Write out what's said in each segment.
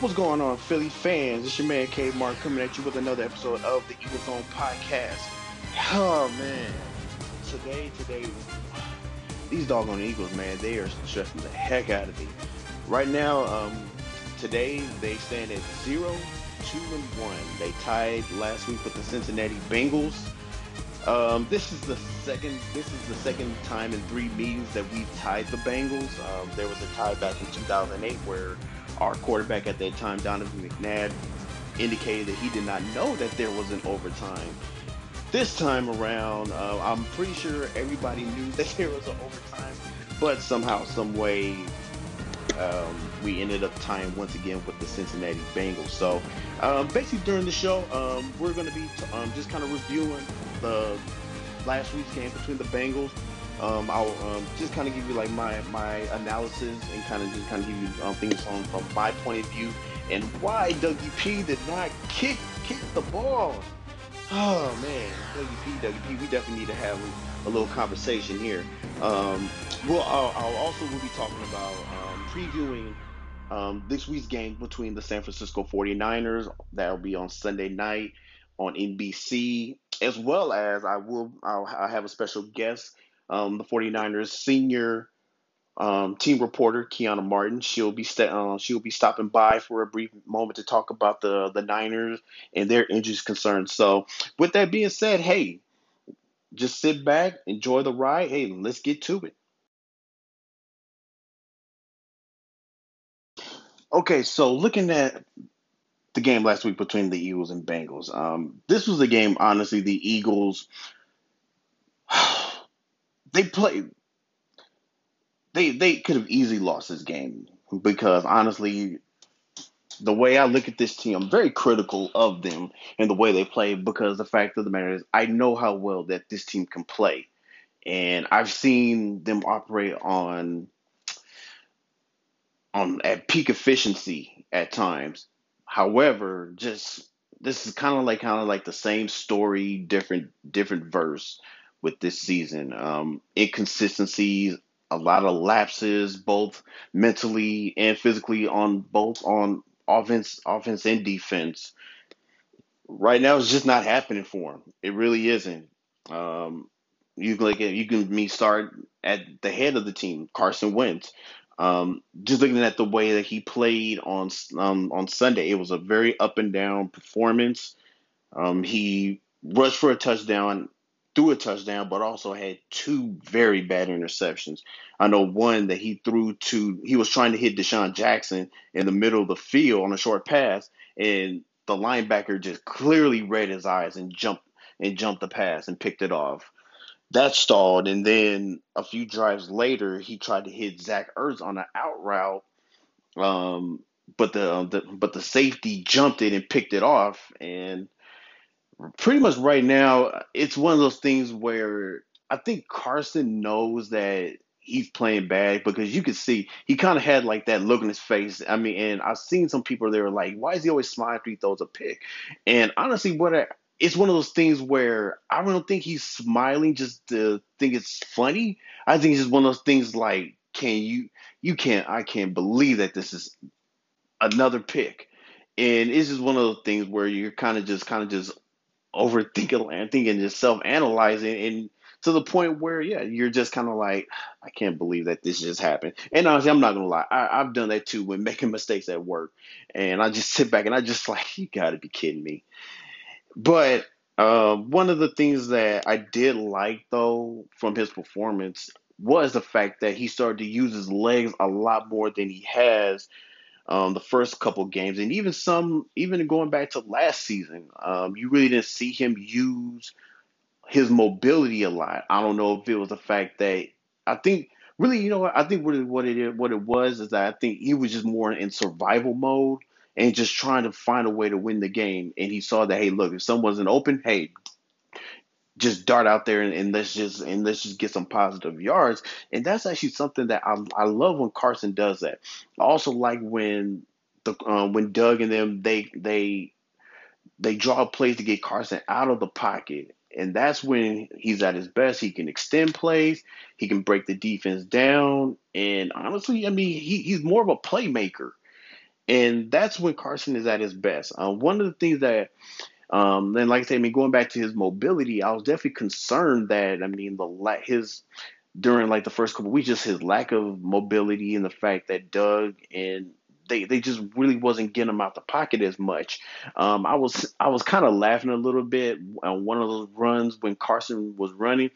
What's going on, Philly fans? It's your man K Mark coming at you with another episode of the Eagles podcast. Oh man, today, today, these doggone Eagles, man, they are stressing the heck out of me. Right now, um, today they stand at zero, two, and one. They tied last week with the Cincinnati Bengals. Um, this is the second. This is the second time in three meetings that we've tied the Bengals. Um, there was a tie back in 2008 where our quarterback at that time, Donovan McNabb, indicated that he did not know that there was an overtime. This time around, uh, I'm pretty sure everybody knew that there was an overtime, but somehow, some way, um, we ended up tying once again with the Cincinnati Bengals. So, um, basically, during the show, um, we're going to be t- um, just kind of reviewing the last week's game between the Bengals. Um, I'll um, just kind of give you like my my analysis and kind of just kind of give you um, things from from my point of view and why Dougie P did not kick kick the ball. Oh man, Dougie P, Dougie P, we definitely need to have a little conversation here. Um, well, I'll, I'll also will be talking about um, previewing um, this week's game between the San Francisco 49ers. That'll be on Sunday night on NBC, as well as I will I'll, I'll have a special guest um, the 49ers senior um, team reporter Keiana Martin. She'll be st- uh, she'll be stopping by for a brief moment to talk about the the Niners and their injuries concerns. So, with that being said, hey, just sit back, enjoy the ride. Hey, let's get to it. Okay, so looking at the game last week between the Eagles and Bengals, um, this was a game. Honestly, the Eagles they play they they could have easily lost this game because honestly the way I look at this team, I'm very critical of them and the way they play because the fact of the matter is I know how well that this team can play. And I've seen them operate on on at peak efficiency at times. However, just this is kind of like kind of like the same story, different different verse with this season. Um, inconsistencies, a lot of lapses, both mentally and physically on both on offense, offense and defense. Right now, it's just not happening for him. It really isn't. Um, you can look you can me start at the head of the team, Carson Wentz. Um, just looking at the way that he played on um, on Sunday, it was a very up and down performance. Um, he rushed for a touchdown threw a touchdown, but also had two very bad interceptions. I know one that he threw to, he was trying to hit DeSean Jackson in the middle of the field on a short pass, and the linebacker just clearly read his eyes and jumped and jumped the pass and picked it off. That stalled, and then a few drives later, he tried to hit Zach Ertz on an out route, um, but the, the but the safety jumped it and picked it off, and pretty much right now, it's one of those things where I think Carson knows that he's playing bad because you could see he kind of had like that look in his face. I mean, and I've seen some people they were like, "Why is he always smiling after he throws a pick?" And honestly, what I, it's one of those things where I don't think he's smiling just to think it's funny. I think it's just one of those things like, can you you can't I can't believe that this is another pick. And it's just one of those things where you're kind of just kind of just overthinking and thinking just self analyzing and to the point where yeah you're just kind of like i can't believe that this just happened. And honestly i'm not gonna lie I, i've done that too when making mistakes at work. And i just sit back and i just like you gotta be kidding me. But uh, one of the things that i did like though from his performance was the fact that he started to use his legs a lot more than he has um, the first couple games, and even some, even going back to last season, um, you really didn't see him use his mobility a lot. I don't know if it was the fact that I think really, you know, I think what it, what it what it was is that I think he was just more in survival mode and just trying to find a way to win the game. And he saw that hey, look, if someone's open, hey, just dart out there and, and, let's just and let's just get some positive yards. And that's actually something that I, I love when Carson does that. I also like when the um, when Doug and them they they they draw plays to get Carson out of the pocket. And that's when he's at his best. He can extend plays. He can break the defense down. And honestly, I mean, he, he's more of a playmaker. and that's when Carson is at his best. Uh, one of the things that um, then, like I said, I mean, going back to his mobility, I was definitely concerned that I mean the his during like the first couple weeks, just his lack of mobility and the fact that Doug and they they just really wasn't getting him out the pocket as much. Um, I was I was kind of laughing a little bit on one of those runs when Carson was running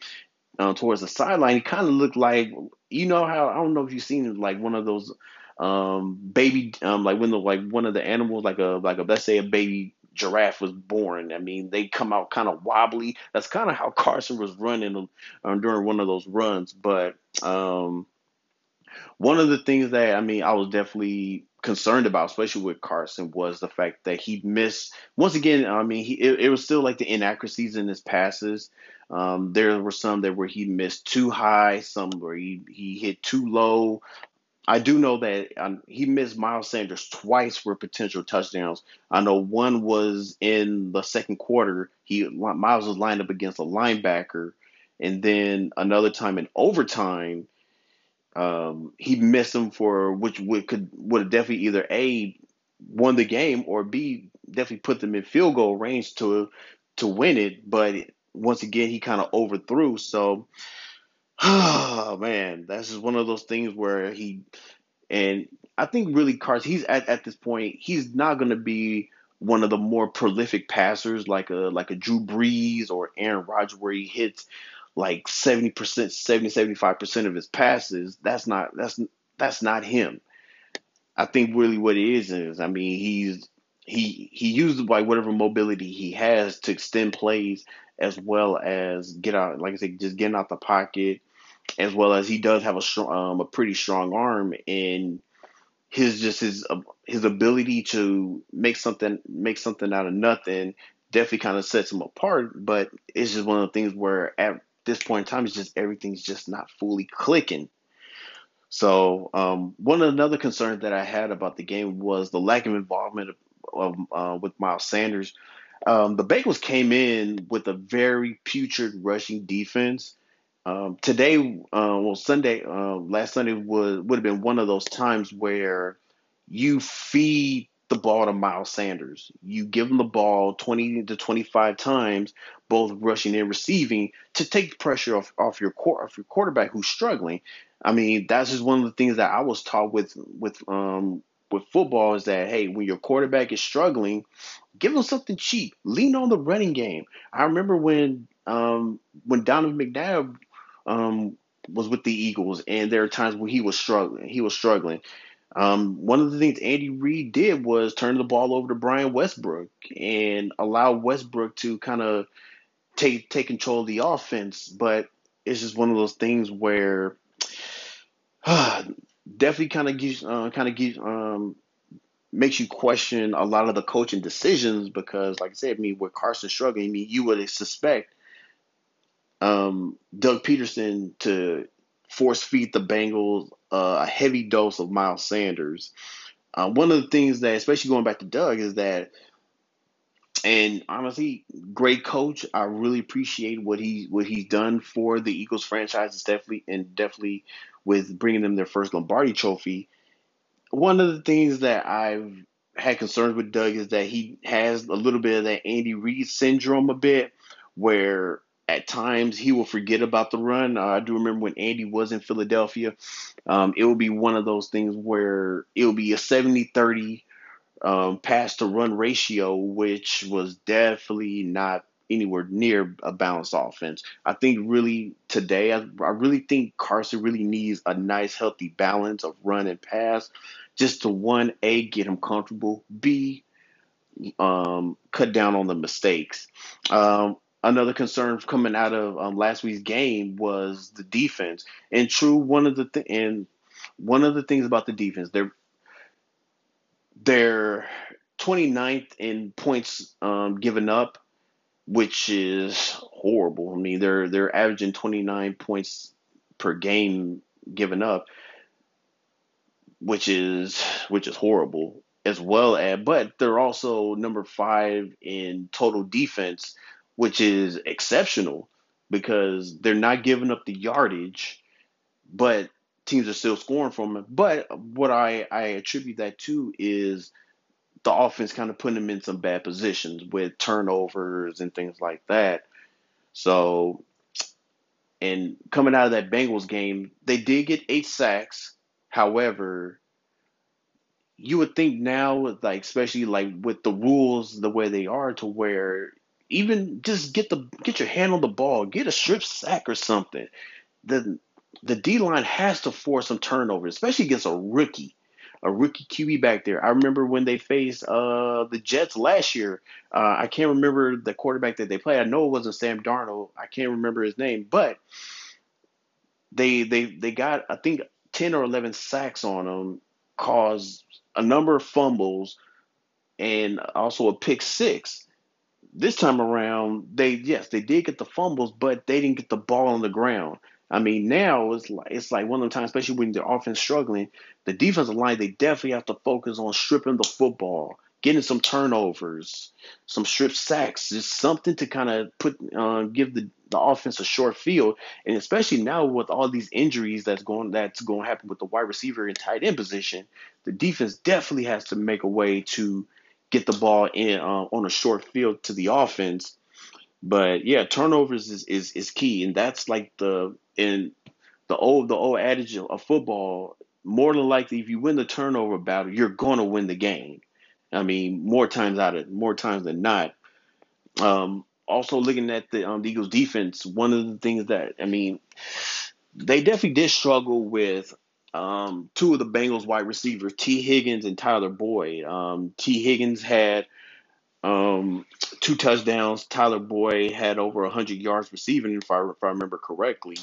uh, towards the sideline. He kind of looked like you know how I don't know if you've seen like one of those um baby um like when the like one of the animals like a like a let's say a baby giraffe was born. I mean, they come out kind of wobbly. That's kind of how Carson was running um, during one of those runs. But um, one of the things that I mean, I was definitely concerned about, especially with Carson, was the fact that he missed once again. I mean, he it, it was still like the inaccuracies in his passes. Um, there were some that where he missed too high, some where he, he hit too low. I do know that um, he missed Miles Sanders twice for potential touchdowns. I know one was in the second quarter. He Miles was lined up against a linebacker, and then another time in overtime, um, he missed him for which would could would have definitely either a won the game or b definitely put them in field goal range to to win it. But once again, he kind of overthrew. So Oh man, that's just one of those things where he and I think really Carson he's at, at this point he's not gonna be one of the more prolific passers like a like a Drew Brees or Aaron Rodgers where he hits like 70%, 70, 75% of his passes. That's not that's that's not him. I think really what it is is I mean he's he he uses like whatever mobility he has to extend plays as well as get out like I said just getting out the pocket as well as he does have a strong, um, a pretty strong arm and his just his uh, his ability to make something make something out of nothing definitely kind of sets him apart. But it's just one of the things where at this point in time, it's just everything's just not fully clicking. So um, one of another concern that I had about the game was the lack of involvement of, of uh, with Miles Sanders. Um, the Bengals came in with a very putrid rushing defense um, today, uh, well, Sunday, uh, last Sunday would would have been one of those times where you feed the ball to Miles Sanders. You give him the ball 20 to 25 times, both rushing and receiving, to take pressure off, off your off your quarterback who's struggling. I mean, that's just one of the things that I was taught with with um with football is that hey, when your quarterback is struggling, give him something cheap. Lean on the running game. I remember when um when Donovan McNabb um, was with the Eagles, and there are times where he was struggling. He was struggling. Um, one of the things Andy Reid did was turn the ball over to Brian Westbrook and allow Westbrook to kind of take take control of the offense. But it's just one of those things where uh, definitely kind of gives uh, kind of gives um, makes you question a lot of the coaching decisions because, like I said, I mean, with Carson struggling, I mean, you would suspect um, Doug Pederson to force feed the Bengals uh, a heavy dose of Miles Sanders. Uh, one of the things that, especially going back to Doug, is that, and honestly, great coach. I really appreciate what he what he's done for the Eagles franchise, definitely, and definitely with bringing them their first Lombardi Trophy. One of the things that I've had concerns with Doug is that he has a little bit of that Andy Reid syndrome, a bit where at times he will forget about the run. Uh, I do remember when Andy was in Philadelphia, um, it will be one of those things where it will be a 70 30 um, pass to run ratio, which was definitely not anywhere near a balanced offense. I think really today, I, I really think Carson really needs a nice, healthy balance of run and pass just to one, A, get him comfortable, B, um, cut down on the mistakes. Um, another concern coming out of um, last week's game was the defense. And true, one of the th- and one of the things about the defense, they're they're 29th in points um, given up, which is horrible. I mean, they're they're averaging 29 points per game given up, which is which is horrible as well as but they're also number 5 in total defense which is exceptional because they're not giving up the yardage, but teams are still scoring from it. But what I, I attribute that to is the offense kind of putting them in some bad positions with turnovers and things like that. So, and coming out of that Bengals game, they did get eight sacks. However, you would think now, like especially like with the rules the way they are, to where even just get the get your hand on the ball, get a strip sack or something. The the D line has to force some turnovers, especially against a rookie, a rookie QB back there. I remember when they faced uh, the Jets last year. Uh, I can't remember the quarterback that they played. I know it wasn't Sam Darnold. I can't remember his name, but they they they got I think ten or eleven sacks on them, caused a number of fumbles, and also a pick six. This time around, they yes they did get the fumbles, but they didn't get the ball on the ground. I mean, now it's like it's like one of the times, especially when the offense struggling, the defensive line they definitely have to focus on stripping the football, getting some turnovers, some strip sacks, just something to kind of put uh, give the the offense a short field, and especially now with all these injuries that's going that's going to happen with the wide receiver and tight end position, the defense definitely has to make a way to get the ball in uh, on a short field to the offense. But yeah, turnovers is, is is key, and that's like the in the old the old adage of football. More than likely, if you win the turnover battle, you're gonna win the game. I mean, more times out of more times than not. Um, also, looking at the, um, the Eagles' defense, one of the things that I mean, they definitely did struggle with um, two of the Bengals wide receivers, Tee Higgins and Tyler Boyd. Um, Tee Higgins had um, two touchdowns. Tyler Boyd had over 100 yards receiving, if I, if I remember correctly.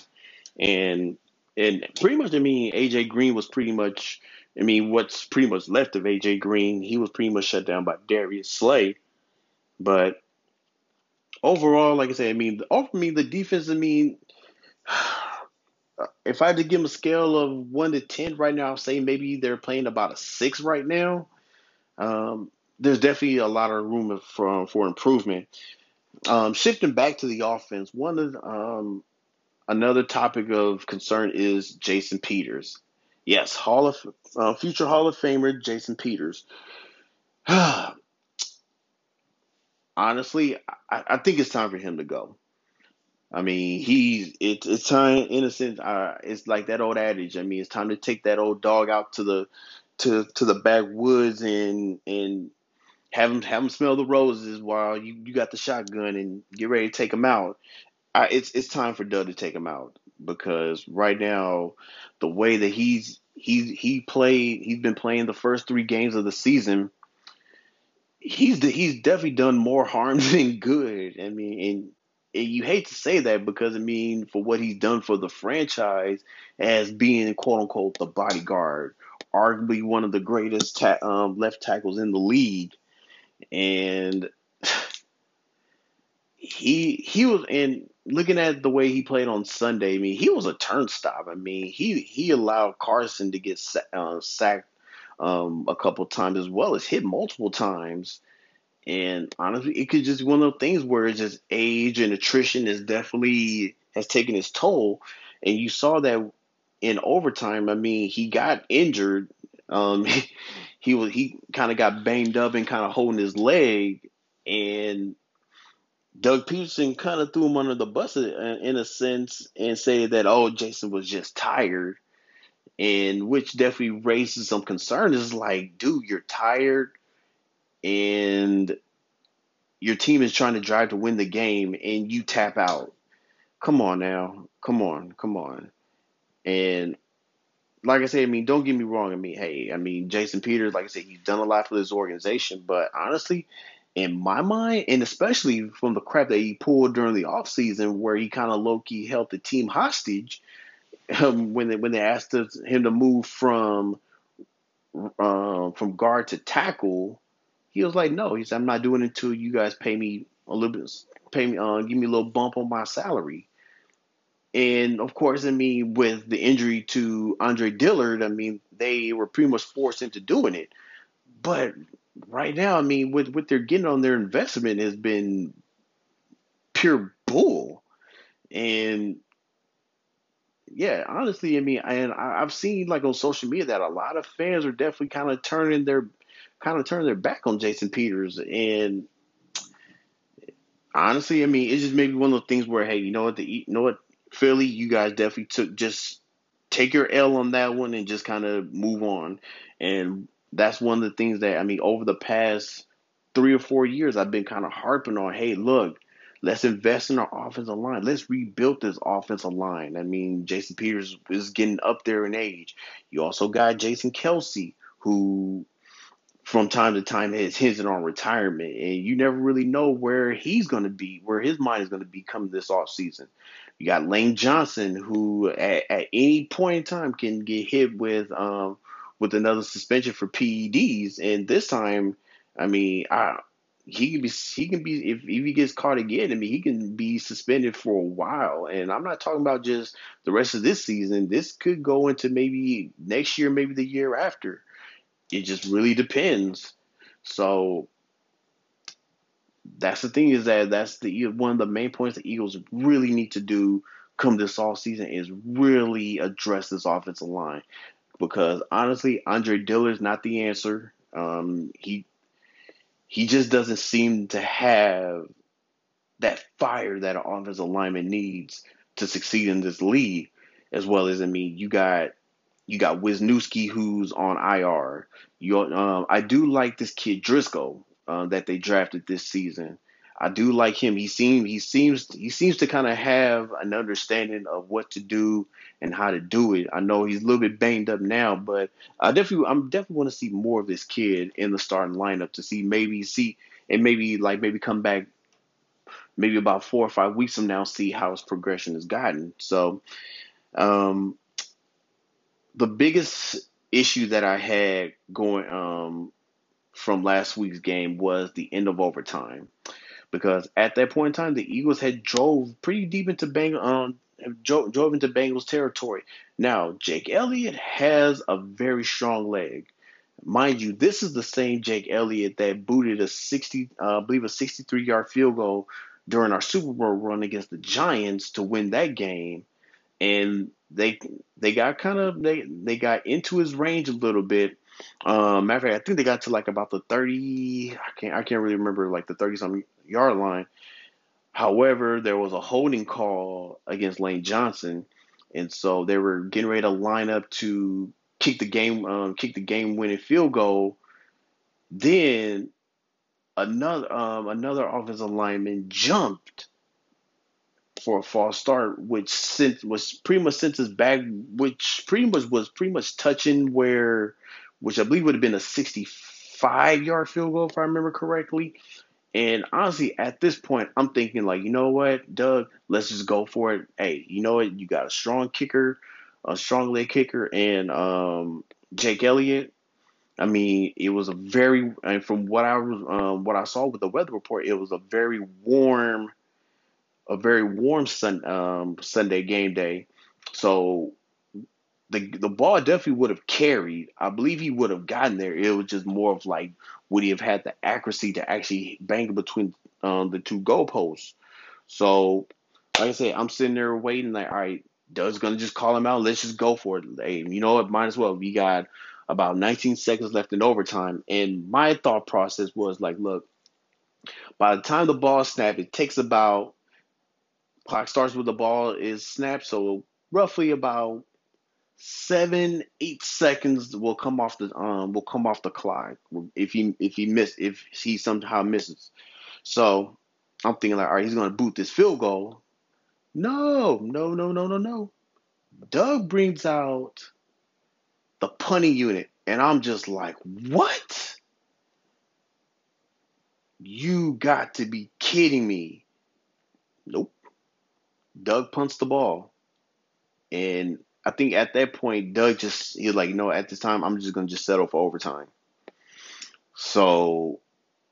And and pretty much, I mean, AJ Green was pretty much, I mean, what's pretty much left of AJ Green, he was pretty much shut down by Darius Slay. But overall, like I said, I mean, over me, the defense, I mean, if I had to give them a scale of one to ten right now, I'll say maybe they're playing about a six right now. Um, there's definitely a lot of room for for improvement. Um, shifting back to the offense, one of um, another topic of concern is Jason Peters. Yes, Hall of uh, future Hall of Famer Jason Peters. Honestly, I, I think it's time for him to go. I mean, he's it's it's time in a sense. Uh, it's like that old adage. I mean, it's time to take that old dog out to the to to the backwoods and and have him have him smell the roses while you, you got the shotgun and get ready to take him out. I, it's it's time for Doug to take him out because right now the way that he's he's he played he's been playing the first three games of the season. He's he's definitely done more harm than good. I mean, and, and you hate to say that because I mean, for what he's done for the franchise as being quote unquote the bodyguard, arguably one of the greatest ta- um, left tackles in the league and he he was and looking at the way he played on Sunday. I mean, he was a turnstile. I mean, he he allowed Carson to get uh, sacked um, a couple times as well as hit multiple times. And honestly, it could just be one of those things where it's just age and attrition is definitely has taken its toll. And you saw that in overtime. I mean, he got injured. Um, he was he kind of got banged up and kind of holding his leg, and Doug Pederson kind of threw him under the bus in a sense and said that oh Jason was just tired, and which definitely raises some concern. Is like, dude, you're tired, and your team is trying to drive to win the game, and you tap out. Come on now, come on, come on, and like I said, I mean, don't get me wrong. I mean, hey, I mean, Jason Peters, like I said, he's done a lot for this organization, but honestly, in my mind, and especially from the crap that he pulled during the offseason where he kind of low key held the team hostage um, when they when they asked him to move from uh, from guard to tackle, he was like, no, he said, I'm not doing it until you guys pay me a little bit, pay me, uh, give me a little bump on my salary. And of course, I mean, with the injury to Andre Dillard, I mean, they were pretty much forced into doing it. But right now, I mean, with what they're getting on their investment has been pure bull. And yeah, honestly, I mean, and I, I've seen like on social media that a lot of fans are definitely kind of turning their kind of turning their back on Jason Peters. And honestly, I mean, it's just maybe one of those things where, hey, you know what, the you know what, Philly, you guys definitely took just take your L on that one and just kind of move on. And that's one of the things that I mean, over the past three or four years, I've been kind of harping on, hey, look, let's invest in our offensive line. Let's rebuild this offensive line. I mean, Jason Peters is getting up there in age. You also got Jason Kelce, who from time to time has hinted on retirement, and you never really know where he's going to be, where his mind is going to be coming this off season. You got Lane Johnson, who at, at any point in time can get hit with um, with another suspension for PEDs, and this time, I mean, I he can be he can be if, if he gets caught again, I mean, he can be suspended for a while, and I'm not talking about just the rest of this season. This could go into maybe next year, maybe the year after. It just really depends. So that's the thing is that that's the one of the main points the Eagles really need to do come this off season is really address this offensive line because honestly, Andre Dillard is not the answer. Um, he he just doesn't seem to have that fire that an offensive lineman needs to succeed in this league. As well as I mean, you got you got Wisniewski who's on IR. You, um, I do like this kid Driscoll uh, that they drafted this season. I do like him. He seems he seems he seems to kind of have an understanding of what to do and how to do it. I know he's a little bit banged up now, but I definitely I'm definitely want to see more of this kid in the starting lineup to see maybe see and maybe like maybe come back maybe about four or five weeks from now see how his progression has gotten. So um, the biggest issue that I had going um, from last week's game was the end of overtime because at that point in time the Eagles had drove pretty deep into Bang um drove, drove into Bengals territory. Now Jake Elliott has a very strong leg. Mind you, this is the same Jake Elliott that booted a 60, uh, I believe a 63 yard field goal during our Super Bowl run against the Giants to win that game. And they they got kind of they they got into his range a little bit. Um, matter of fact, I think they got to like about the thirty. I can't I can't really remember like the thirty something yard line. However, there was a holding call against Lane Johnson, and so they were getting ready to line up to kick the game um, kick the game winning field goal. Then another um, another offensive lineman jumped for a false start, which sent was pretty much sent his back, which pretty much was pretty much touching where, which I believe would have been a 65 yard field goal if I remember correctly. And honestly, at this point, I'm thinking like, you know what, Doug, let's just go for it. Hey, you know what? You got a strong kicker, a strong leg kicker, and um, Jake Elliott. I mean, it was a very, and from what I was, um, what I saw with the weather report, it was a very warm a very warm sun, um, Sunday game day. So the the ball definitely would have carried. I believe he would have gotten there. It was just more of like would he have had the accuracy to actually bang between um, the two goalposts. So like I said, I'm sitting there waiting. Like, all right, Doug's gonna just call him out. Let's just go for it. Hey, you know what? Might as well. We got about 19 seconds left in overtime, and my thought process was like, look, by the time the ball snapped, it takes about Clock starts with the ball is snapped, so roughly about seven, eight seconds will come off the um will come off the clock if he if he miss if he somehow misses. So I'm thinking like, all right, he's gonna boot this field goal. No, no, no, no, no, no. Doug brings out the punting unit, and I'm just like, what? You got to be kidding me. Nope. Doug punts the ball. And I think at that point, Doug just, he's like, know, at this time, I'm just going to just settle for overtime. So,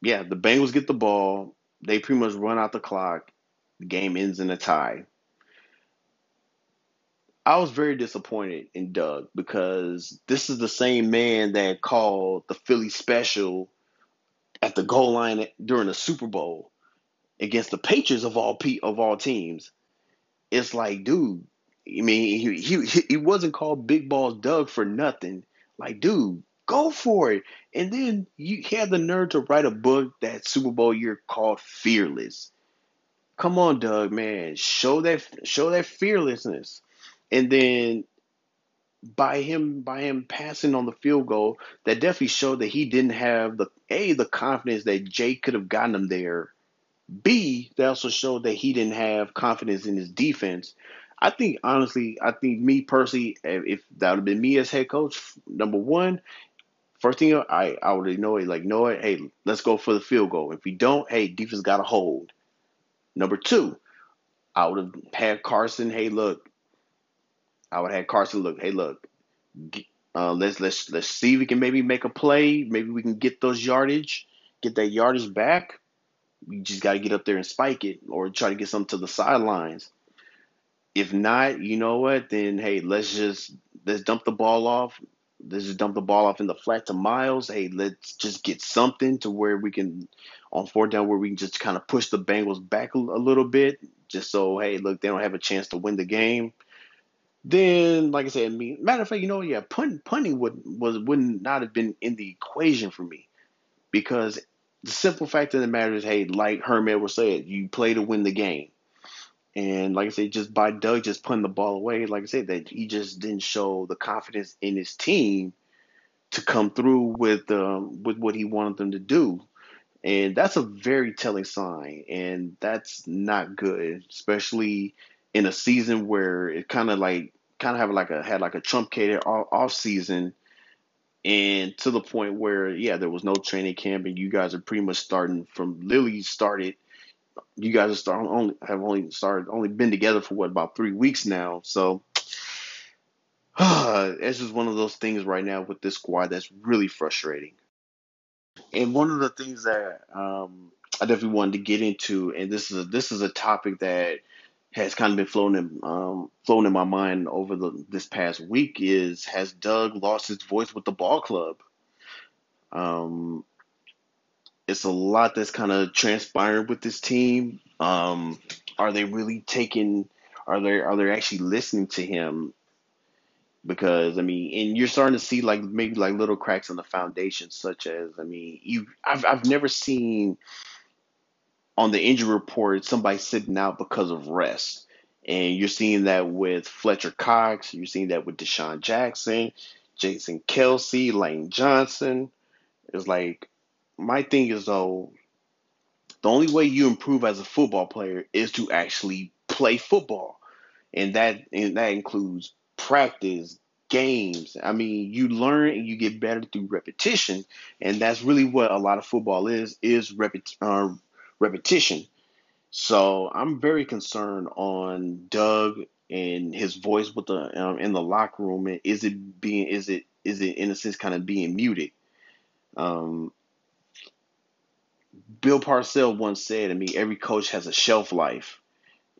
yeah, the Bengals get the ball. They pretty much run out the clock. The game ends in a tie. I was very disappointed in Doug because this is the same man that called the Philly special at the goal line during the Super Bowl against the Patriots of all of all teams it's like, dude, I mean, he, he he wasn't called Big Balls Doug for nothing. Like, dude, go for it. And then you had the nerve to write a book that Super Bowl year called Fearless. Come on, Doug, man, show that show that fearlessness. And then by him by him passing on the field goal, that definitely showed that he didn't have the a the confidence that Jay could have gotten him there. B, they also showed that he didn't have confidence in his defense. I think honestly, I think me personally, if that would have been me as head coach, number one, first thing I I would it like it. Hey, let's go for the field goal. If we don't, hey, defense got to hold. Number two, I would have had Carson. Hey, look, I would have had Carson. Look, hey, look, uh, let's let's let's see if we can maybe make a play. Maybe we can get those yardage, get that yardage back. We just got to get up there and spike it, or try to get something to the sidelines. If not, you know what? Then hey, let's just let's dump the ball off. Let's just dump the ball off in the flat to Miles. Hey, let's just get something to where we can on fourth down where we can just kind of push the Bengals back a, little bit, just so hey, look, they don't have a chance to win the game. Then, like I said, I mean, matter of fact, you know, yeah, punt, punting would was would not have been in the equation for me because the simple fact of the matter is, hey, like Herm was said, you play to win the game. And like I said, just by Doug just putting the ball away, like I said, that he just didn't show the confidence in his team to come through with um, with what he wanted them to do. And that's a very telling sign, and that's not good, especially in a season where it kind of like kind of have like a had like a truncated off season, and to the point where yeah, there was no training camp, and you guys are pretty much starting from Lily started. You guys are start only have only started only been together for what about three weeks now, so. it's just one of those things right now with this squad that's really frustrating. And one of the things that um, I definitely wanted to get into, and this is a, this is a topic that has kind of been floating in, um, floating in my mind over the this past week is has Doug lost his voice with the ball club? Um, it's a lot that's kind of transpired with this team. Um, are they really taking? Are they are they actually listening to him? Because I mean, and you're starting to see like maybe like little cracks in the foundation, such as I mean, you I've I've never seen on the injury report somebody sitting out because of rest. And you're seeing that with Fletcher Cox, you're seeing that with DeSean Jackson, Jason Kelce, Lane Johnson. It's like my thing is though, the only way you improve as a football player is to actually play football. And that and that includes practice, games. I mean, you learn and you get better through repetition, and that's really what a lot of football is is repet, uh, repetition. So I'm very concerned on Doug and his voice with the um, in the locker room. And Is it being is it is it in a sense kind of being muted? Um, Bill Parcells once said to me, every coach has a shelf life.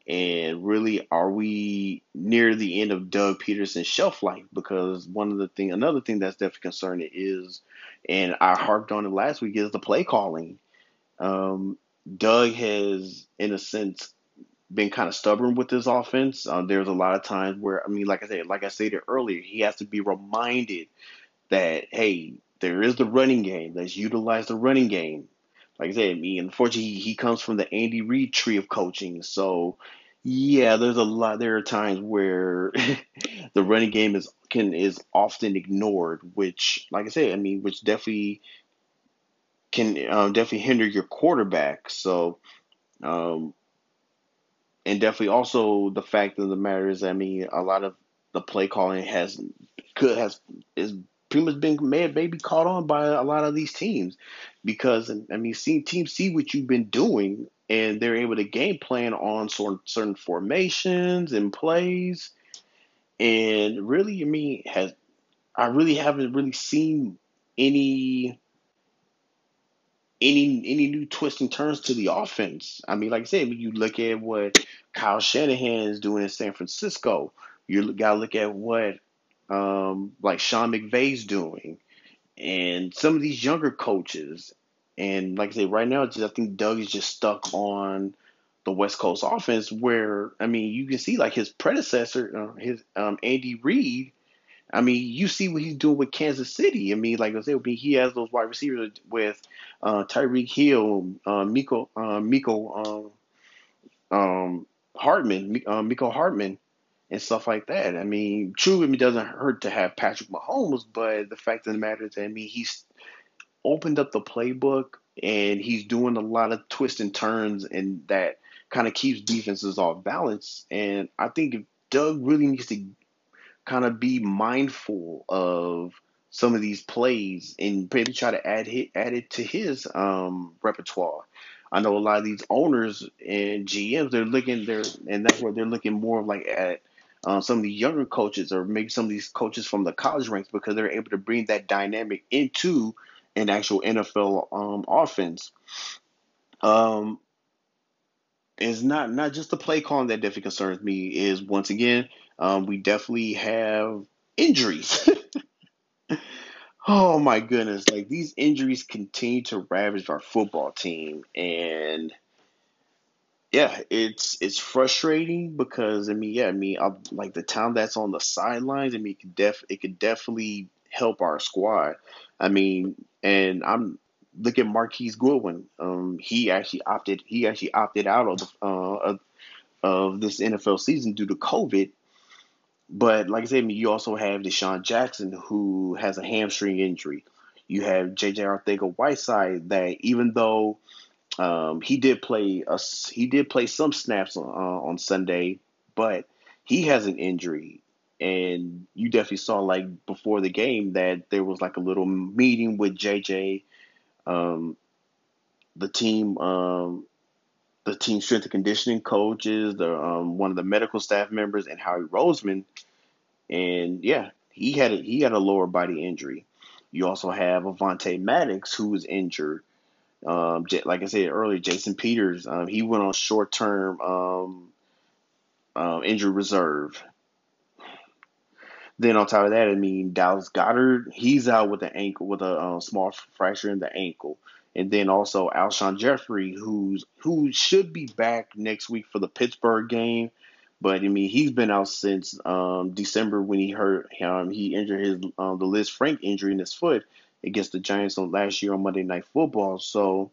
And really, are we near the end of Doug Pederson's shelf life? Because one of the thing, another thing that's definitely concerning is, and I harped on it last week, is the play calling. Um, Doug has, in a sense, been kind of stubborn with his offense. Um, there's a lot of times where, I mean, like I said, like I stated earlier, he has to be reminded that hey, there is the running game. Let's utilize the running game. Like I said, I mean, unfortunately, he, he comes from the Andy Reid tree of coaching, so yeah, there's a lot. There are times where the running game is can is often ignored, which, like I said, I mean, which definitely can um, definitely hinder your quarterback. So, um, and definitely also the fact of the matter is, I mean, a lot of the play calling has could has is pretty much been may maybe caught on by a lot of these teams because I mean, see teams see what you've been doing and they're able to game plan on certain certain formations and plays. And really, I mean, has I really haven't really seen any any any new twists and turns to the offense. I mean, like I said, when you look at what Kyle Shanahan is doing in San Francisco, you got to look at what um, like Sean McVay's doing, and some of these younger coaches. And like I say, right now, just, I think Doug is just stuck on the West Coast offense, where I mean, you can see like his predecessor, uh, his um, Andy Reid. I mean, you see what he's doing with Kansas City. I mean, like I said, he has those wide receivers with uh, Tyreek Hill, uh, Miko, uh, Miko, um, um, Hardman, uh, Miko Hardman, and stuff like that. I mean, true, it doesn't hurt to have Patrick Mahomes, but the fact of the matter is, I mean, he's opened up the playbook and he's doing a lot of twists and turns, and that kind of keeps defenses off balance. And I think Doug really needs to kind of be mindful of some of these plays and maybe try to add hit, add it to his um, repertoire. I know a lot of these owners and GMs they're looking there, and that's where they're looking more like at uh, some of the younger coaches or maybe some of these coaches from the college ranks because they're able to bring that dynamic into an actual NFL um, offense. Um, it's not not just the play calling that definitely concerns me. Is once again, um, we definitely have injuries. oh my goodness! Like these injuries continue to ravage our football team, and yeah, it's it's frustrating because I mean, yeah, I mean, I, like the time that's on the sidelines, I mean, it could def it could definitely help our squad. I mean, and I'm look at Marquise Goodwin. Um, he actually opted he actually opted out of the uh, of, of this NFL season due to COVID. But like I said, you also have DeSean Jackson who has a hamstring injury. You have JJ Arcega-Whiteside that even though um, he did play a, he did play some snaps on, uh, on Sunday, but he has an injury and you definitely saw like before the game that there was like a little meeting with JJ, um, the team, um, the team strength and conditioning coaches, the um, one of the medical staff members, and Howie Roseman, and yeah, he had a, he had a lower body injury. You also have Avonte Maddox who was injured. Um, like I said earlier, Jason Peters, um, he went on short term um, uh, injury reserve. Then on top of that, I mean Dallas Goedert he's out with an ankle with a um, small fracture in the ankle, and then also Alshon Jeffery, who's who should be back next week for the Pittsburgh game, but I mean he's been out since um, December when he hurt um, he injured his um, the Lisfranc injury in his foot against the Giants on last year on Monday Night Football. So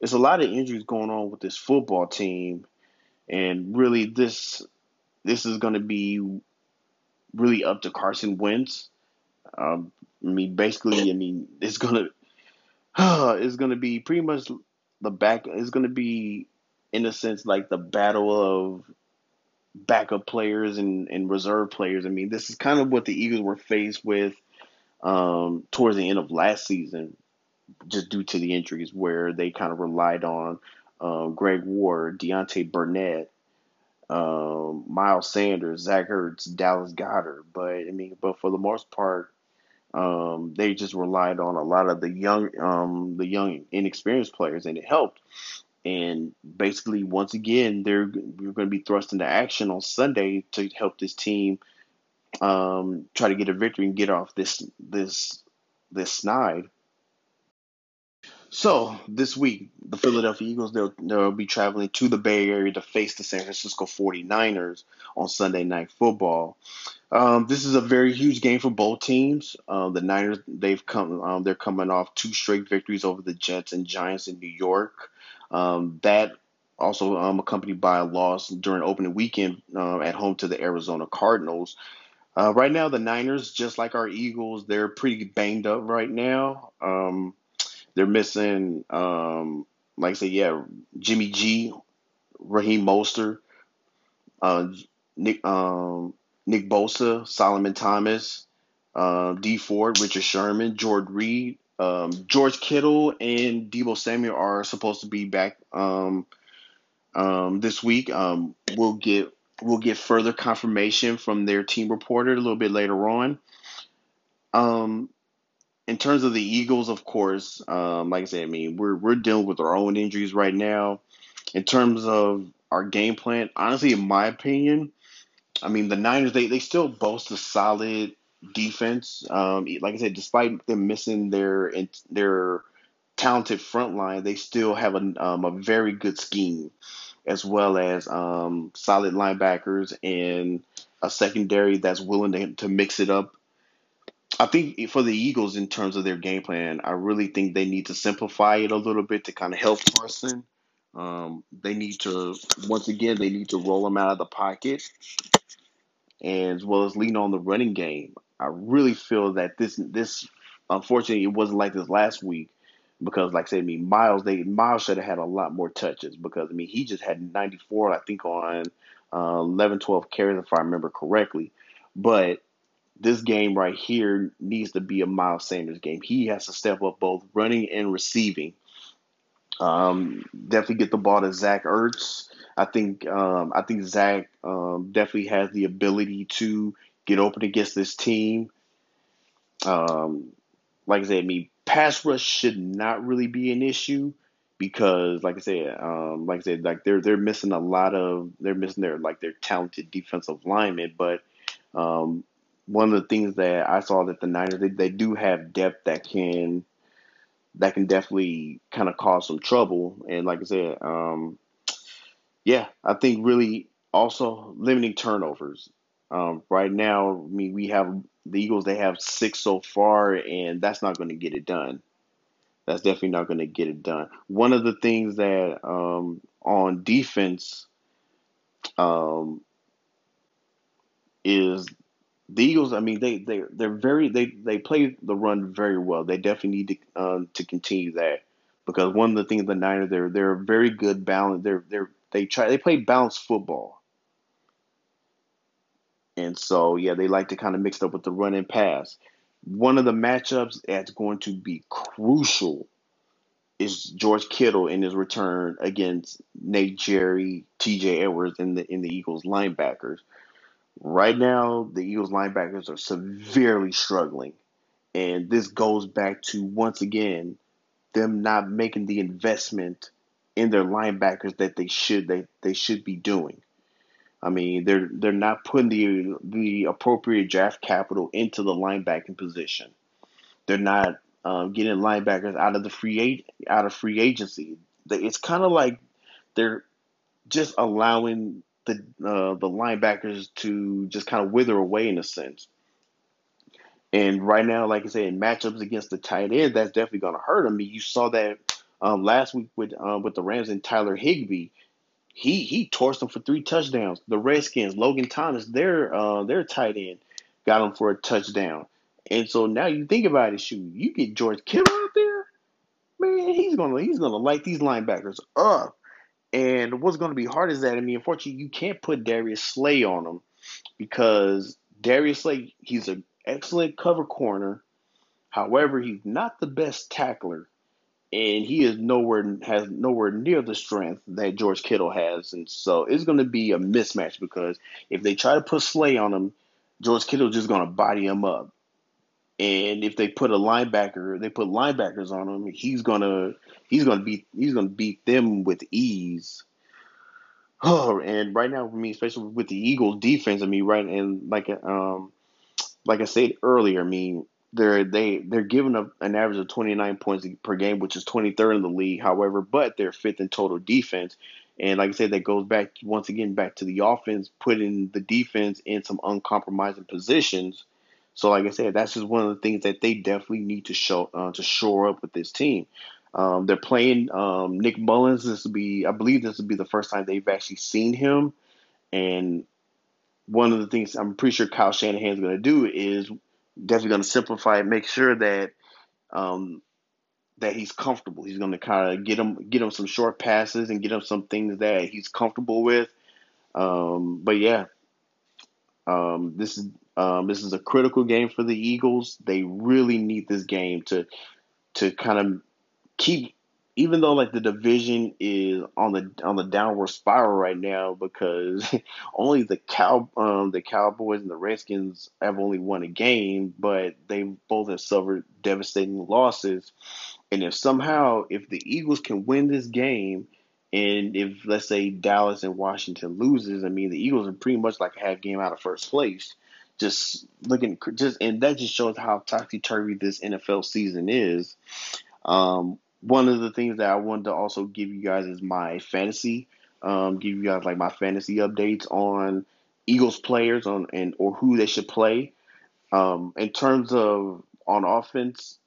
it's a lot of injuries going on with this football team, and really this this is going to be really up to Carson Wentz. Um, I mean, basically, I mean, it's gonna uh, it's gonna be pretty much the back. It's gonna be in a sense like the battle of backup players and, and reserve players. I mean, this is kind of what the Eagles were faced with um, towards the end of last season, just due to the injuries, where they kind of relied on uh, Greg Ward, Deontay Burnett, um, Miles Sanders, Zach Ertz, Dallas Goedert. But I mean, but for the most part, um, they just relied on a lot of the young, um, the young inexperienced players, and it helped. And basically, once again, they're you're going to be thrust into action on Sunday to help this team um, try to get a victory and get off this this this snide. So this week, the Philadelphia Eagles they'll they'll be traveling to the Bay Area to face the San Francisco 49ers on Sunday Night Football. Um, this is a very huge game for both teams. Uh, the Niners they've come um, they're coming off two straight victories over the Jets and Giants in New York. Um, that also um, accompanied by a loss during opening weekend uh, at home to the Arizona Cardinals. Uh, right now, the Niners, just like our Eagles, they're pretty banged up right now. Um, they're missing, um, like I said, yeah, Jimmy G, Raheem Mostert, uh, Nick um, Nick Bosa, Solomon Thomas, uh, Dee Ford, Richard Sherman, Jordan Reed, um, George Kittle, and Deebo Samuel are supposed to be back um, um, this week. Um, we'll get we'll get further confirmation from their team reporter a little bit later on. Um, in terms of the Eagles, of course, like I said, I mean, we're we're dealing with our own injuries right now. In terms of our game plan, honestly, in my opinion, I mean, the Niners they, they still boast a solid defense. Um, like I said, despite them missing their their talented front line, they still have a um, a very good scheme. as well as um, solid linebackers and a secondary that's willing to, to mix it up. I think for the Eagles, in terms of their game plan, I really think they need to simplify it a little bit to kind of help Carson. Um, they need to, once again, they need to roll him out of the pocket and as well as lean on the running game. I really feel that this this unfortunately it wasn't like this last week because like I said, I mean Miles they Miles should have had a lot more touches because I mean he just had 94 I think on uh, 11 12 carries if I remember correctly. But this game right here needs to be a Miles Sanders game. He has to step up both running and receiving. Um, definitely get the ball to Zach Ertz. I think um, I think Zach um, definitely has the ability to get open against this team. Um, like I said, I mean, pass rush should not really be an issue because, like I said, um, like I said, like they're they're missing a lot of they're missing their like their talented defensive linemen. But um, one of the things that I saw that the Niners they, they do have depth that can that can definitely kind of cause some trouble. And like I said, um, yeah, I think really also limiting turnovers. Um, right now, I mean, we have the Eagles. They have six so far, and that's not going to get it done. That's definitely not going to get it done. One of the things that um, on defense um, is the Eagles. I mean, they they they're very they they play the run very well. They definitely need to um, to continue that because one of the things the Niners they're they're very good balance. They're they're they try they play balanced football. And so yeah, they like to kind of mix it up with the run and pass. One of the matchups that's going to be crucial is George Kittle in his return against Nate Gerry, TJ Edwards, in the in the Eagles linebackers. Right now, the Eagles linebackers are severely struggling. And this goes back to once again them not making the investment in their linebackers that they should they, they should be doing. I mean, they're they're not putting the the appropriate draft capital into the linebacking position. They're not um, getting linebackers out of the free out of free agency. It's kind of like they're just allowing the uh, the linebackers to just kind of wither away in a sense. And right now, like I said, in matchups against the tight end, that's definitely going to hurt them. I mean, you saw that um, last week with um, with the Rams and Tyler Higbee. He he torched them for three touchdowns. The Redskins, Logan Thomas, their uh, their tight end, got him for a touchdown. And so now you think about it, shoot, you get George Kittle out there, man, he's gonna he's gonna light these linebackers up. And what's going to be hard is that I mean, unfortunately, you can't put Darius Slay on him because Darius Slay he's an excellent cover corner. However, he's not the best tackler, and he is nowhere has nowhere near the strength that George Kittle has, and so it's going to be a mismatch because if they try to put Slay on him, George Kittle is just going to body him up. And if they put a linebacker, they put linebackers on him, he's gonna he's gonna beat he's gonna beat them with ease. Oh, and right now, I mean, especially with the Eagles defense, I mean, right and like um like I said earlier, I mean, they're they they're giving up an average of 29 points per game, which is 23rd in the league. However, but they're fifth in total defense. And like I said, that goes back once again back to the offense, putting the defense in some uncompromising positions so, like I said, that's just one of the things that they definitely need to show uh, to shore up with this team. Um, they're playing um, Nick Mullens. This will be, I believe, this will be the first time they've actually seen him. And one of the things I'm pretty sure Kyle Shanahan's going to do is definitely going to simplify it, make sure that um, that he's comfortable. He's going to kind of get him get him some short passes and get him some things that he's comfortable with. Um, but yeah, um, this is um, this is a critical game for the Eagles. They really need this game to to kind of keep, even though like the division is on the on the downward spiral right now because only the cow um, the Cowboys and the Redskins have only won a game, but they both have suffered devastating losses. And if somehow if the Eagles can win this game and if let's say Dallas and Washington loses, I mean the Eagles are pretty much like a half game out of first place. Just looking, just and that just shows how topsy turvy this NFL season is. Um, one of the things that I wanted to also give you guys is my fantasy um, give you guys like my fantasy updates on Eagles players on and or who they should play. Um, in terms of on offense,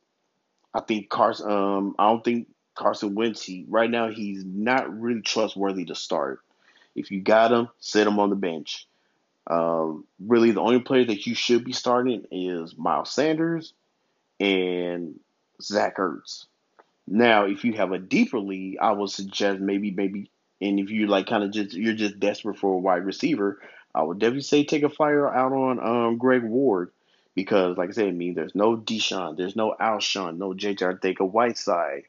I think Carson. Um, I don't think Carson Wentz. He, right now, he's not really trustworthy to start. If you got him, sit him on the bench. Um, really, the only player that you should be starting is Miles Sanders and Zach Ertz. Now, if you have a deeper league, I would suggest maybe, maybe, and if you like kind of just you're just desperate for a wide receiver, I would definitely say take a flyer out on um, Greg Ward because, like I said, I mean, there's no DeSean, there's no Alshon, no JJ Arcega-Whiteside,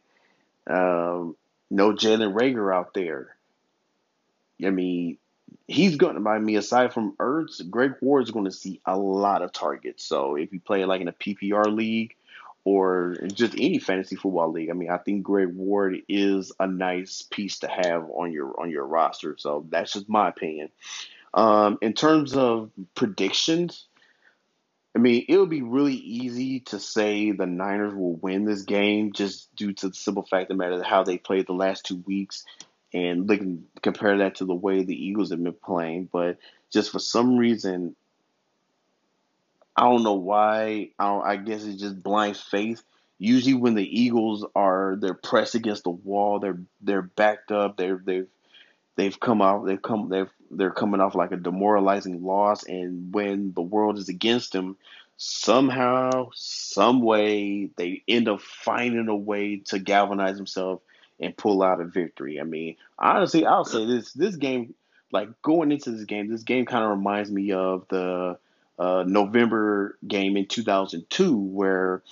um, no Jalen Reagor out there. I mean, he's going to, I me, aside from Ertz, Greg Ward's going to see a lot of targets. So if you play like in a PPR league or just any fantasy football league, I mean, I think Greg Ward is a nice piece to have on your on your roster. So that's just my opinion. Um, in terms of predictions, I mean, it would be really easy to say the Niners will win this game just due to the simple fact of the matter how they played the last two weeks and look compare that to the way the Eagles have been playing. But just for some reason, I don't know why. I, I guess it's just blind faith. Usually, when the Eagles are they're pressed against the wall, they're they're backed up. They're they've they've come out. They've come. They've they're coming off like a demoralizing loss, and when the world is against them, somehow, some way, they end up finding a way to galvanize themselves and pull out a victory. I mean, honestly, I'll say this: this game, like going into this game, this game kind of reminds me of the uh, November game in 2002 where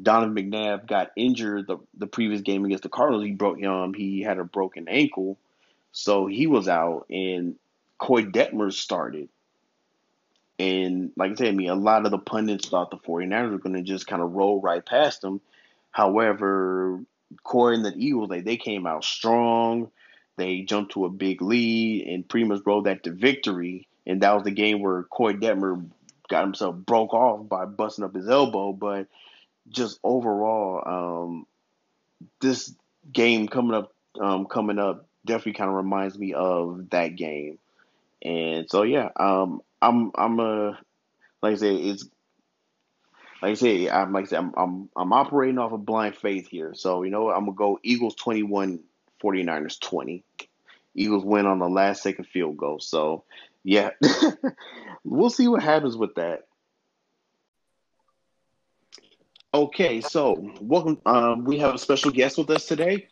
Donovan McNabb got injured the the previous game against the Cardinals. He broke um he had a broken ankle, so he was out, and Koy Detmer started. And like I said, I mean, a lot of the pundits thought the 49ers were going to just kind of roll right past them. However, Koy and the Eagles, they, they came out strong. They jumped to a big lead and pretty much rolled that to victory. And that was the game where Koy Detmer got himself broke off by busting up his elbow. But just overall, um, this game coming up, um, coming up, definitely kind of reminds me of that game. And so yeah, um, I'm I'm a like I say it's like I say I'm like I said I'm I'm I'm operating off of blind faith here. So you know? I'm gonna go Eagles 21, 49ers 20. Eagles win on the last second field goal. So yeah, we'll see what happens with that. Okay, so welcome. Um, we have a special guest with us today.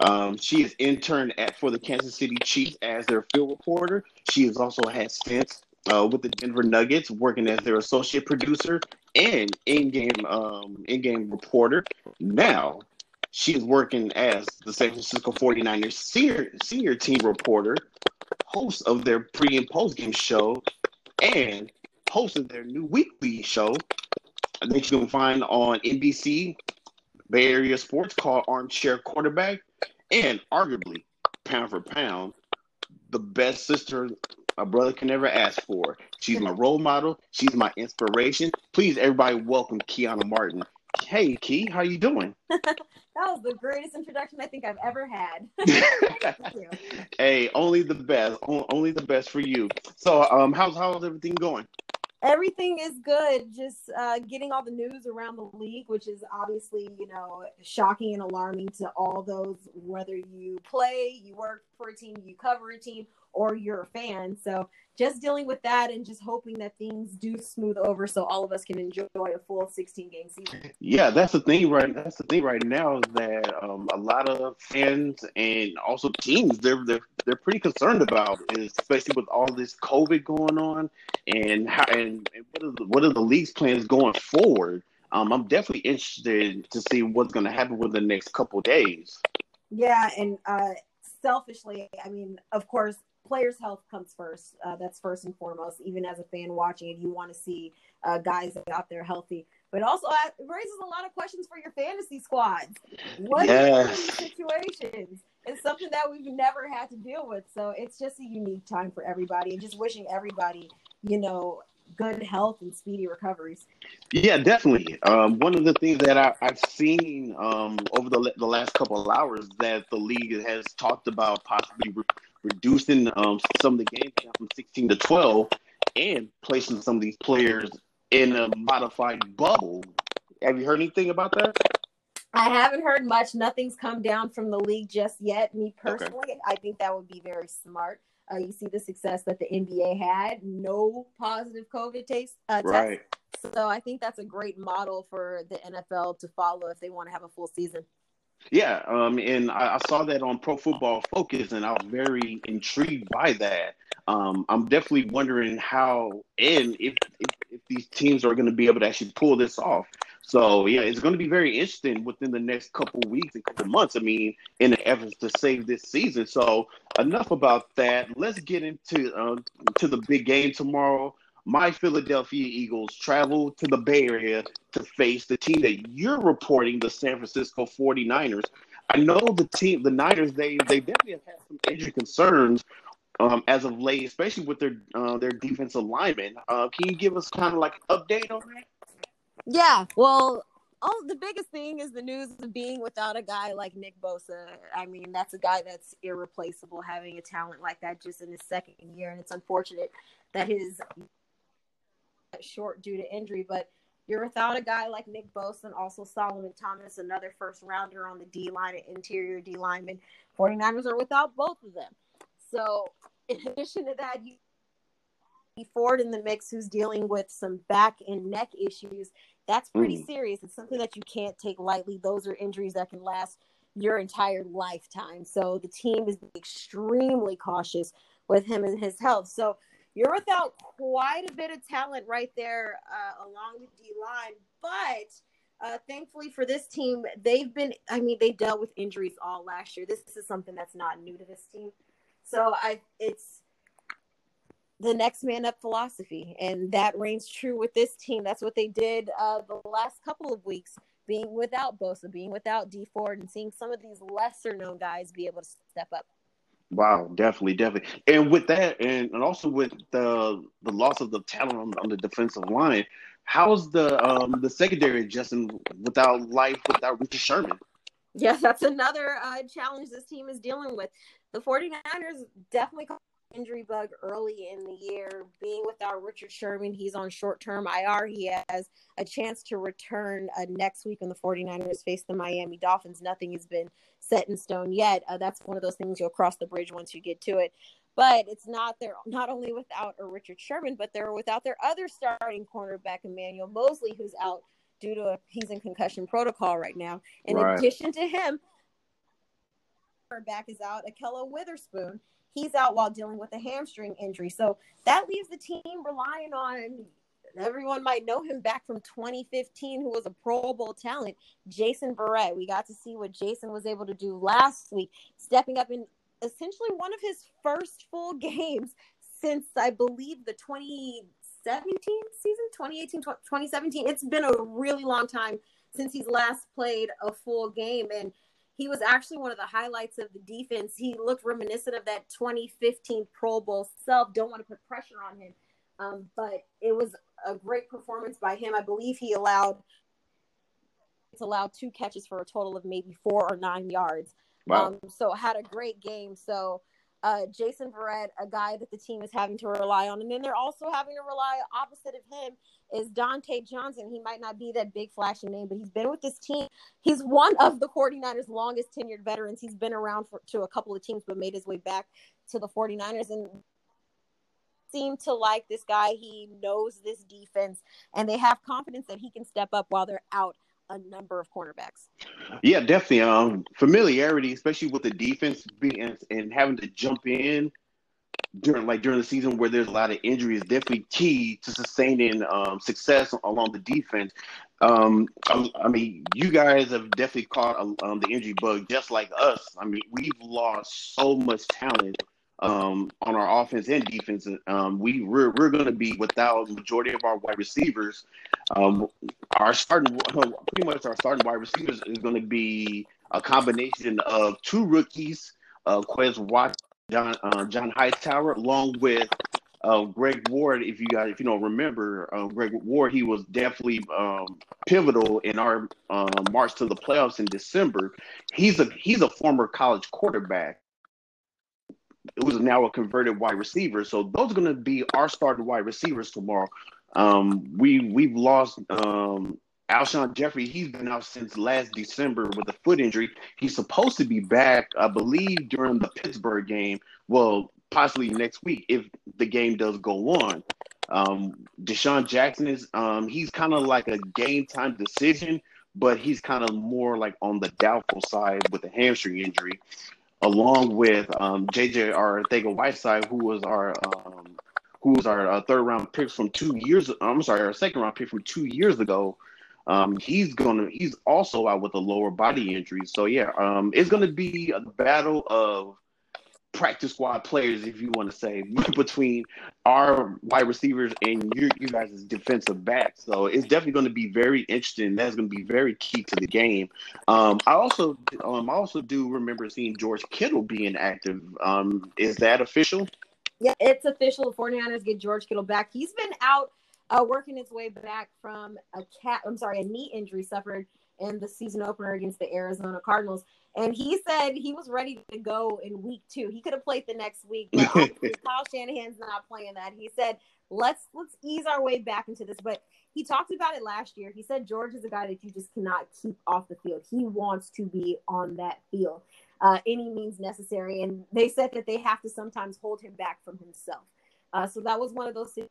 Um, she is intern at for the Kansas City Chiefs as their field reporter. She has also had stints uh, with the Denver Nuggets, working as their associate producer and in-game um, in-game reporter. Now she is working as the San Francisco 49ers senior senior team reporter, host of their pre and post game show, and host of their new weekly show that you can find on NBC Bay Area Sports called Armchair Quarterback and arguably pound for pound, the best sister a brother can ever ask for. She's my role model. She's my inspiration. Please, everybody, welcome Keiana Martin. Hey, Key, how you doing? that was the greatest introduction I think I've ever had. hey, only the best. Only the best for you. So, um, how's how's everything going? everything is good. Just uh, getting all the news around the league, which is obviously, you know, shocking and alarming to all those, whether you play, you work for a team, you cover a team, or you're a fan. So just dealing with that and just hoping that things do smooth over so all of us can enjoy a full 16 game season. Yeah, that's the thing right that's the thing right now is that um, a lot of fans and also teams they're they're they're pretty concerned about especially with all this COVID going on and how and, and what are the, what are the league's plans going forward. Um, I'm definitely interested to see what's going to happen with the next couple days. Yeah, and uh, selfishly, I mean, of course, players' health comes first. Uh, that's first and foremost. Even as a fan watching it, you want to see uh, guys out there healthy. But also, it raises a lot of questions for your fantasy squads. What yes. situations? It's something that we've never had to deal with. So it's just a unique time for everybody, and just wishing everybody, you know, good health and speedy recoveries. Yeah, definitely. Um, one of the things that I, have seen um, over the, the last couple of hours that the league has talked about possibly re- reducing um, some of the games from 16 to 12 and placing some of these players in a modified bubble. Have you heard anything about that? I haven't heard much. Nothing's come down from the league just yet. Me personally, okay. I think that would be very smart. Uh, you see the success that the NBA had, no positive COVID taste, uh, right. test. So I think that's a great model for the NFL to follow if they want to have a full season. Yeah, um, and I, I, saw that on Pro Football Focus, and I was very intrigued by that. Um, I'm definitely wondering how and if, if, if these teams are going to be able to actually pull this off. So yeah, it's going to be very interesting within the next couple weeks and couple months. I mean, in the efforts to save this season. So enough about that. Let's get into uh, to the big game tomorrow my Philadelphia Eagles travel to the Bay Area to face the team that you're reporting, the San Francisco 49ers. I know the team, the Niners, they they definitely have had some injury concerns um, as of late, especially with their uh, their defensive linemen. Uh, can you give us kind of like an update on that? Yeah, well, oh, the biggest thing is the news of being without a guy like Nick Bosa. I mean, that's a guy that's irreplaceable, having a talent like that just in his second year, and it's unfortunate that his short due to injury, but you're without a guy like Nick Bosa and also Solomon Thomas, another first rounder on the D line, and interior D lineman. 49ers are without both of them. So, in addition to that, you Ford in the mix who's dealing with some back and neck issues. That's pretty mm. serious. It's something that you can't take lightly. Those are injuries that can last your entire lifetime. So the team is extremely cautious with him and his health. So you're without quite a bit of talent right there uh, along the D line, but uh, thankfully for this team, they've been, I mean, they dealt with injuries all last year. This is something that's not new to this team. So I, it's the next man up philosophy, and that reigns true with this team. That's what they did uh, the last couple of weeks, being without Bosa, being without Dee Ford, and seeing some of these lesser known guys be able to step up. Wow, definitely, definitely. And with that, and, and also with the the loss of the talent on, on the defensive line, how's the um the secondary adjusting without life without Richard Sherman? Yeah, that's another uh, challenge this team is dealing with. The 49ers definitely injury bug early in the year. Being without Richard Sherman, he's on short term IR. He has a chance to return uh, next week when the 49ers face the Miami Dolphins. Nothing has been set in stone yet. Uh, that's one of those things you'll cross the bridge once you get to it. But it's not they're not only without a Richard Sherman, but they're without their other starting cornerback, Emmanuel Moseley, who's out due to a he's in concussion protocol right now. In right. addition to him, back is out, Ahkello Witherspoon he's out while dealing with a hamstring injury. So that leaves the team relying on everyone might know him back from 2015, who was a Pro Bowl talent, Jason Verrett. We got to see what Jason was able to do last week, stepping up in essentially one of his first full games since I believe the 2017 season, 2018, 2017. It's been a really long time since he's last played a full game. And he was actually one of the highlights of the defense. He looked reminiscent of that 2015 Pro Bowl self. Don't want to put pressure on him, um, but it was a great performance by him. I believe he allowed it's allowed two catches for a total of maybe four or nine yards. Wow. Um, so had a great game. So uh, Jason Verrett, a guy that the team is having to rely on. And then they're also having to rely opposite of him is Dontae Johnson. He might not be that big flashing name, but he's been with this team. He's one of the 49ers longest tenured veterans. He's been around for, to a couple of teams, but made his way back to the 49ers and seem to like this guy. He knows this defense and they have confidence that he can step up while they're out a number of cornerbacks. Yeah, definitely. Um, familiarity, especially with the defense being and having to jump in during like during the season where there's a lot of injuries, definitely key to sustaining um, success along the defense. Um, I, I, mean, you guys have definitely caught um, the injury bug just like us. I mean, we've lost so much talent um, on our offense and defense. Um, we we're, we're going to be without the majority of our wide receivers. Um, our starting pretty much our starting wide receivers is going to be a combination of two rookies, uh, Quez Watkins, John uh, John Hightower, along with uh, Greg Ward. If you guys if you don't remember, uh, Greg Ward he was definitely um, pivotal in our uh, march to the playoffs in December. He's a he's a former college quarterback who's now a converted wide receiver. So those are going to be our starting wide receivers tomorrow. Um, we we've lost um, Alshon Jeffery, He's been out since last December with a foot injury. He's supposed to be back, I believe, during the Pittsburgh game. Well, possibly next week if the game does go on. Um, DeSean Jackson is um, he's kind of like a game time decision, but he's kind of more like on the doubtful side with a hamstring injury, along with um, JJ Arcega-Whiteside, who was our um, who was our uh, third round pick from two years. I'm sorry, our second round pick from two years ago. Um, he's gonna he's also out with a lower body injury. So yeah, um, it's gonna be a battle of practice squad players, if you want to say, between our wide receivers and you, you guys' defensive backs. So it's definitely going to be very interesting. That's going to be very key to the game. Um, I also, um, I also do remember seeing George Kittle being active. Um, is that official? Yeah, it's official. The 49ers get George Kittle back. He's been out uh, working his way back from a cat. I'm sorry, a knee injury suffered in the season opener against the Arizona Cardinals. And he said he was ready to go in week two. He could have played the next week, but Kyle Shanahan's not playing that. He said, "Let's let's ease our way back into this." But he talked about it last year. He said George is a guy that you just cannot keep off the field. He wants to be on that field, uh, any means necessary. And they said that they have to sometimes hold him back from himself. Uh, so that was one of those things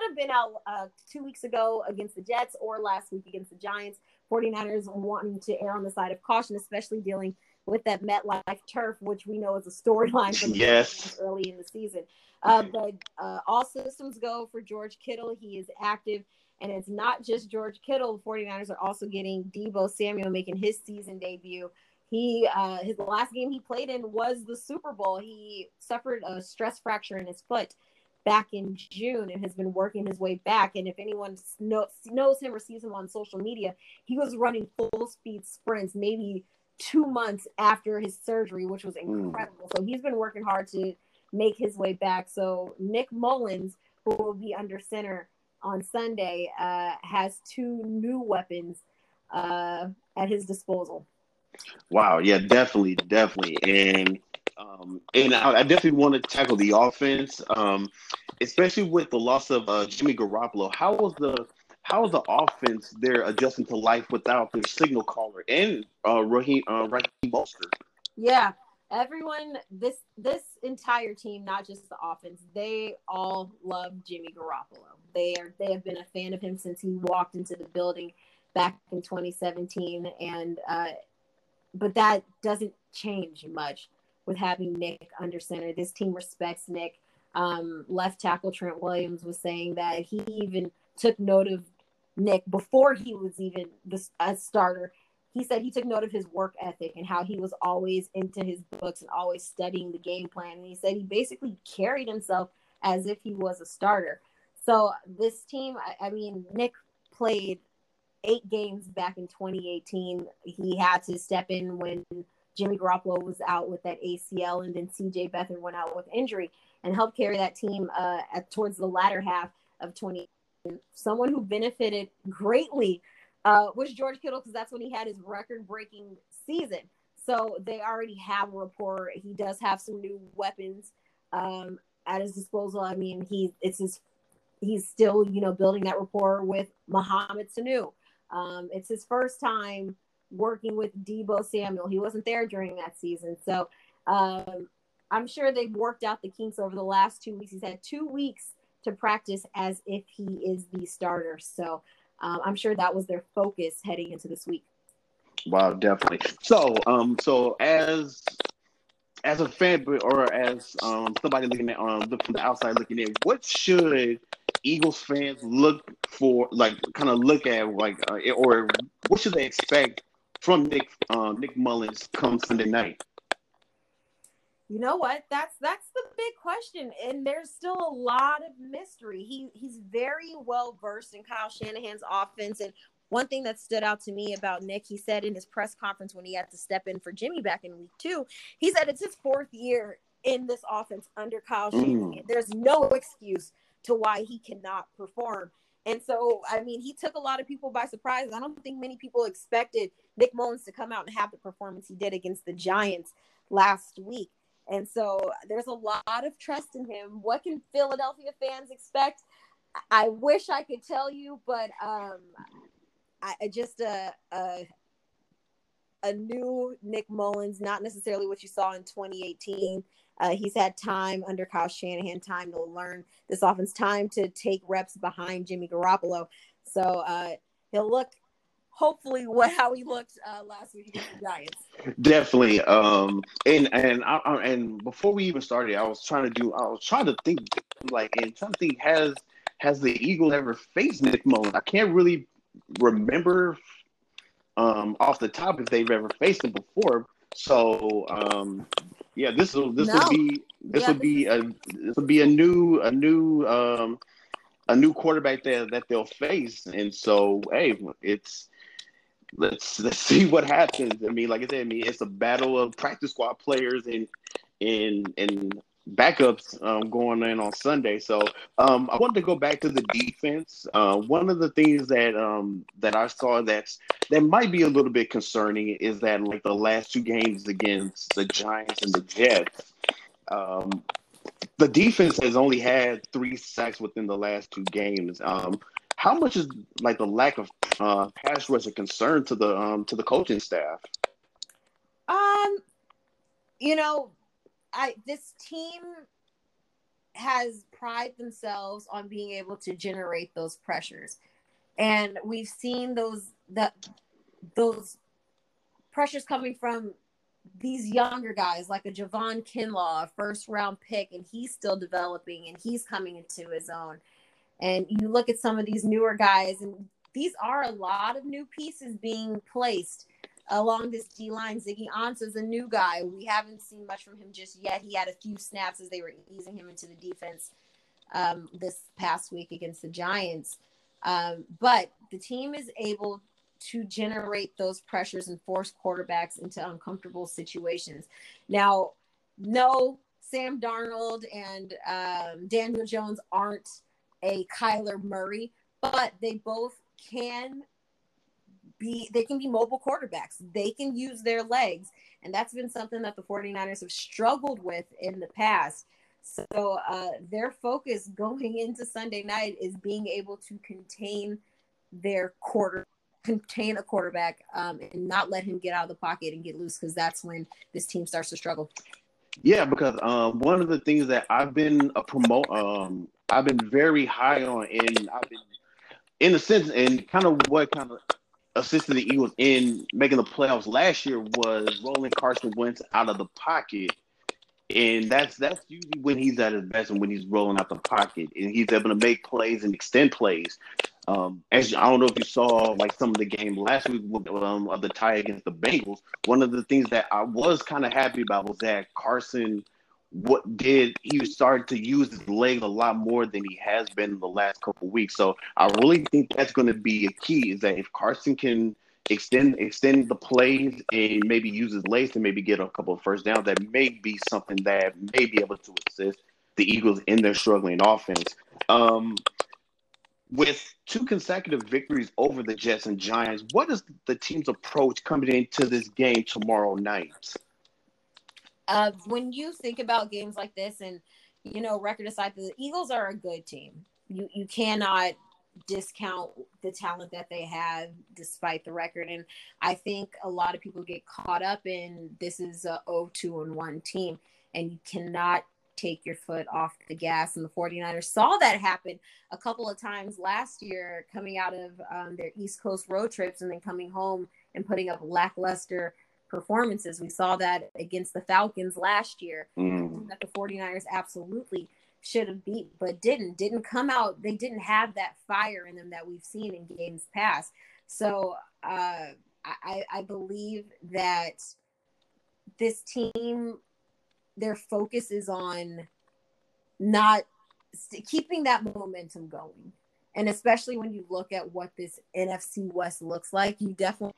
have been out uh, two weeks ago against the Jets or last week against the Giants. 49ers wanting to err on the side of caution, especially dealing with that MetLife turf, which we know is a storyline from yes. early in the season. Uh, but uh, all systems go for George Kittle. He is active. And it's not just George Kittle. 49ers are also getting Deebo Samuel making his season debut. He uh, his last game he played in was the Super Bowl. He suffered a stress fracture in his foot back in June and has been working his way back. And if anyone knows, knows him or sees him on social media, he was running full speed sprints maybe two months after his surgery, which was hmm. incredible. Mm. So he's been working hard to make his way back. So Nick Mullens, who will be under center on Sunday, uh, has two new weapons uh, at his disposal. Wow. Yeah, definitely. Definitely. And um, and I, I, definitely want to tackle the offense, um, especially with the loss of uh, Jimmy Garoppolo. How was the how was the offense there adjusting to life without their signal caller and uh, Raheem uh, Raheem Mostert? Yeah, everyone this this entire team, not just the offense, they all love Jimmy Garoppolo. They are they have been a fan of him since he walked into the building back in 2017, and uh, but that doesn't change much with having Nick under center. This team respects Nick. Um, left tackle Trent Williams was saying that he even took note of Nick before he was even the a starter. He said he took note of his work ethic and how he was always into his books and always studying the game plan. And he said he basically carried himself as if he was a starter. So this team, I, I mean, Nick played eight games back in 2018. He had to step in when Jimmy Garoppolo was out with that ACL, and then CJ Beathard went out with injury and helped carry that team uh, at towards the latter half of 20. Someone who benefited greatly uh, was George Kittle because that's when he had his record-breaking season. So they already have a rapport. He does have some new weapons um, at his disposal. I mean, he it's his he's still you know building that rapport with Mohamed Sanu. Um, it's his first time working with Deebo Samuel. He wasn't there during that season. So um, I'm sure they've worked out the kinks over the last two weeks. He's had two weeks to practice as if he is the starter. So um, I'm sure that was their focus heading into this week. Wow, definitely. So, um, so as as a fan or as um, somebody looking at um, from the outside looking in, what should Eagles fans look for, like, kind of look at, like, uh, or what should they expect from Nick um, Nick Mullens come Sunday night? You know what? That's that's the big question, and there's still a lot of mystery. He he's very well versed in Kyle Shanahan's offense, and one thing that stood out to me about Nick, he said in his press conference when he had to step in for Jimmy back in week two, he said it's his fourth year in this offense under Kyle mm. Shanahan. There's no excuse to why he cannot perform. And so, I mean, he took a lot of people by surprise. I don't think many people expected Nick Mullens to come out and have the performance he did against the Giants last week. And so there's a lot of trust in him. What can Philadelphia fans expect? I wish I could tell you, but um, I just a, a a new Nick Mullens, not necessarily what you saw in 2018. Uh, he's had time under Kyle Shanahan, time to learn this offense, time to take reps behind Jimmy Garoppolo. So uh, he'll look hopefully what how he looked uh, last week against the Giants. Definitely. Um, and and I, and before we even started, I was trying to do. I was trying to think like and think has has the Eagles ever faced Nick Mullens? I can't really remember um, off the top if they've ever faced him before. So um, yeah, this will this no. will be this yeah, will be a this will be a new a new um, a new quarterback that that they'll face, and so hey, it's let's let's see what happens. I mean, like I said, I mean it's a battle of practice squad players and and and backups um, going in on Sunday. So um, I wanted to go back to the defense. Uh, one of the things that um, that I saw that's that might be a little bit concerning is that like the last two games against the Giants and the Jets, um, the defense has only had three sacks within the last two games. Um, how much is like the lack of uh, pass rush a concern to the um, to the coaching staff? Um, you know, I this team has prided themselves on being able to generate those pressures. And we've seen those that those pressures coming from these younger guys like a Javon Kinlaw, a first round pick, and he's still developing and he's coming into his own. And you look at some of these newer guys, and these are a lot of new pieces being placed along this D line. Ziggy is a new guy. We haven't seen much from him just yet. He had a few snaps as they were easing him into the defense um, this past week against the Giants. Um, but the team is able to generate those pressures and force quarterbacks into uncomfortable situations. Now, no, Sam Darnold and um, Daniel Jones aren't a Kyler Murray, but they both can be they can be mobile quarterbacks. They can use their legs. And that's been something that the 49ers have struggled with in the past. So uh, their focus going into Sunday night is being able to contain their quarter contain a quarterback um, and not let him get out of the pocket and get loose because that's when this team starts to struggle. Yeah, because um, one of the things that I've been a promote, um, I've been very high on, and I've been in a sense, and kind of what kind of assisted the Eagles in making the playoffs last year was rolling Carson Wentz out of the pocket. And that's that's usually when he's at his best and when he's rolling out the pocket and he's able to make plays and extend plays. Um, as I don't know if you saw like some of the game last week um, of the tie against the Bengals. One of the things that I was kind of happy about was that Carson what did he started to use his leg a lot more than he has been in the last couple weeks. So I really think that's going to be a key is that if Carson can extend extend the plays and maybe use his legs to maybe get a couple of first downs, that may be something that may be able to assist the Eagles in their struggling offense. Um, with two consecutive victories over the Jets and Giants, what is the team's approach coming into this game tomorrow night? Uh, when you think about games like this, and you know, record aside, the Eagles are a good team. You you cannot discount the talent that they have despite the record. And I think a lot of people get caught up in this is a 0-2 and 1 team, and you cannot take your foot off the gas. And the 49ers saw that happen a couple of times last year, coming out of um, their East Coast road trips and then coming home and putting up lackluster performances. We saw that against the Falcons last year mm. that the 49ers absolutely should have beat, but didn't. Didn't come out. They didn't have that fire in them that we've seen in games past. So uh, I, I believe that this team, their focus is on not st- keeping that momentum going. And especially when you look at what this NFC West looks like, you definitely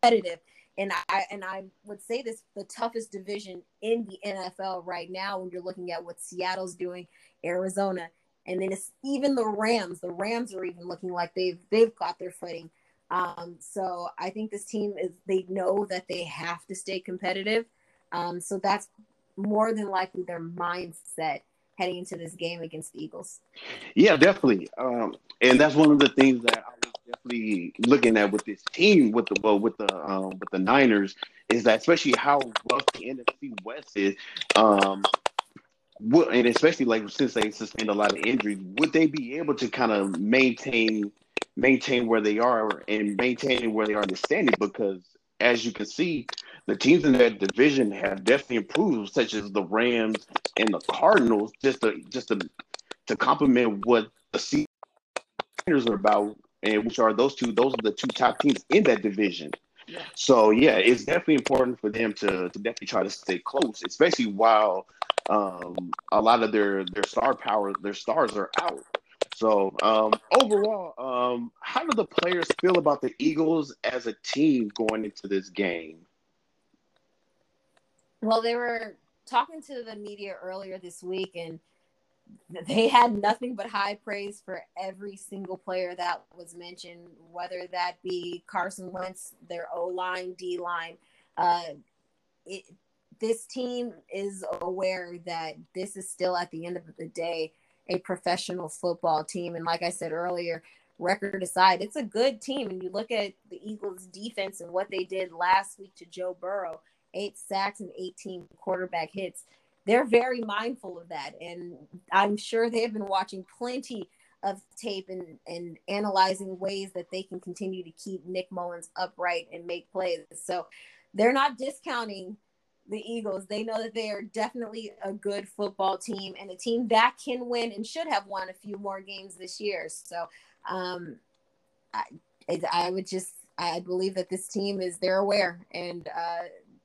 competitive and I and I would say this the toughest division in the NFL right now when you're looking at what Seattle's doing, Arizona, and then it's even the Rams. The Rams are even looking like they've they've got their footing. Um, so I think this team is they know that they have to stay competitive. Um, so that's more than likely their mindset heading into this game against the Eagles. Yeah, definitely. Um, and that's one of the things that I definitely looking at with this team, with the well, with the um, with the Niners, is that especially how rough the NFC West is. Um, and especially like since they sustained a lot of injuries, would they be able to kind of maintain maintain where they are and maintaining where they are in the standing? Because as you can see, the teams in that division have definitely improved, such as the Rams and the Cardinals, just to just to to complement what the Steelers are about, and which are those two. Those are the two top teams in that division. Yeah. So yeah, it's definitely important for them to to definitely try to stay close, especially while um, a lot of their their star power, their stars are out. So um, overall, um, how do the players feel about the Eagles as a team going into this game? Well, they were talking to the media earlier this week, and they had nothing but high praise for every single player that was mentioned, whether that be Carson Wentz, their O line, D line. Uh, this team is aware that this is still at the end of the day a professional football team. And like I said earlier, record aside, it's a good team. And you look at the Eagles defense and what they did last week to Joe Burrow, eight sacks and 18 quarterback hits. They're very mindful of that. And I'm sure they've been watching plenty of tape and, and analyzing ways that they can continue to keep Nick Mullens upright and make plays. So they're not discounting the Eagles. They know that they are definitely a good football team and a team that can win and should have won a few more games this year. So, um, I, I would just, I believe that this team is, they're aware and uh,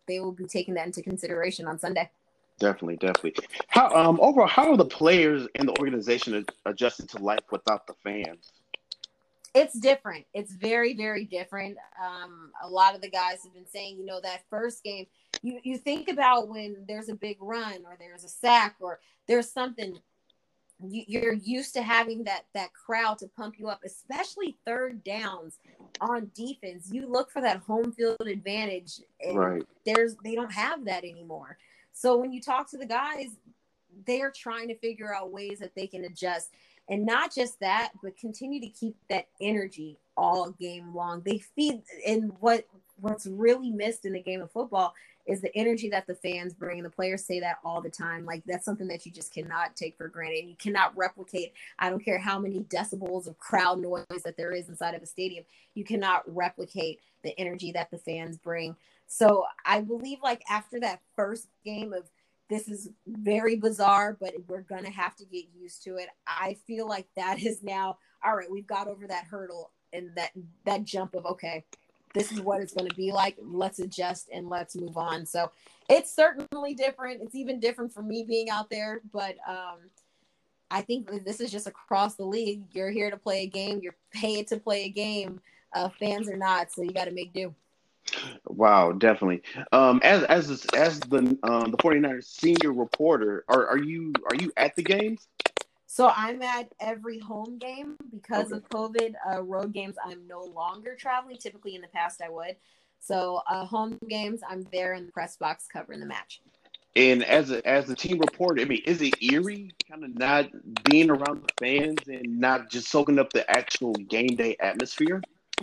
they will be taking that into consideration on Sunday. Definitely, definitely. How, um, overall, how are the players and the organization adjusting to life without the fans? it's different. It's very, very different. Um, a lot of the guys have been saying, you know, that first game, you, you think about when there's a big run or there's a sack or there's something you, you're used to having that that crowd to pump you up, especially third downs on defense. You look for that home field advantage, and right. there's they don't have that anymore. So when you talk to the guys, they are trying to figure out ways that they can adjust and not just that, but continue to keep that energy all game long. They feed and what what's really missed in the game of football is the energy that the fans bring. The players say that all the time. Like that's something that you just cannot take for granted. You cannot replicate. I don't care how many decibels of crowd noise that there is inside of a stadium. You cannot replicate the energy that the fans bring. So I believe like after that first game of this is very bizarre, but we're going to have to get used to it. I feel like that is now all right. We've got over that hurdle and that that jump of okay, this is what it's going to be like. Let's adjust and let's move on. So it's certainly different. It's even different for me being out there, but um, I think this is just across the league. You're here to play a game. You're paid to play a game. Uh, fans or not, so you got to make do. Wow, definitely. Um, as as as the um, the 49ers senior reporter, are are you are you at the games? So I'm at every home game because okay. of COVID. Uh, road games, I'm no longer traveling. Typically, in the past, I would. So uh, home games, I'm there in the press box covering the match. And as a as a team reporter, I mean, is it eerie kind of not being around the fans and not just soaking up the actual game day atmosphere?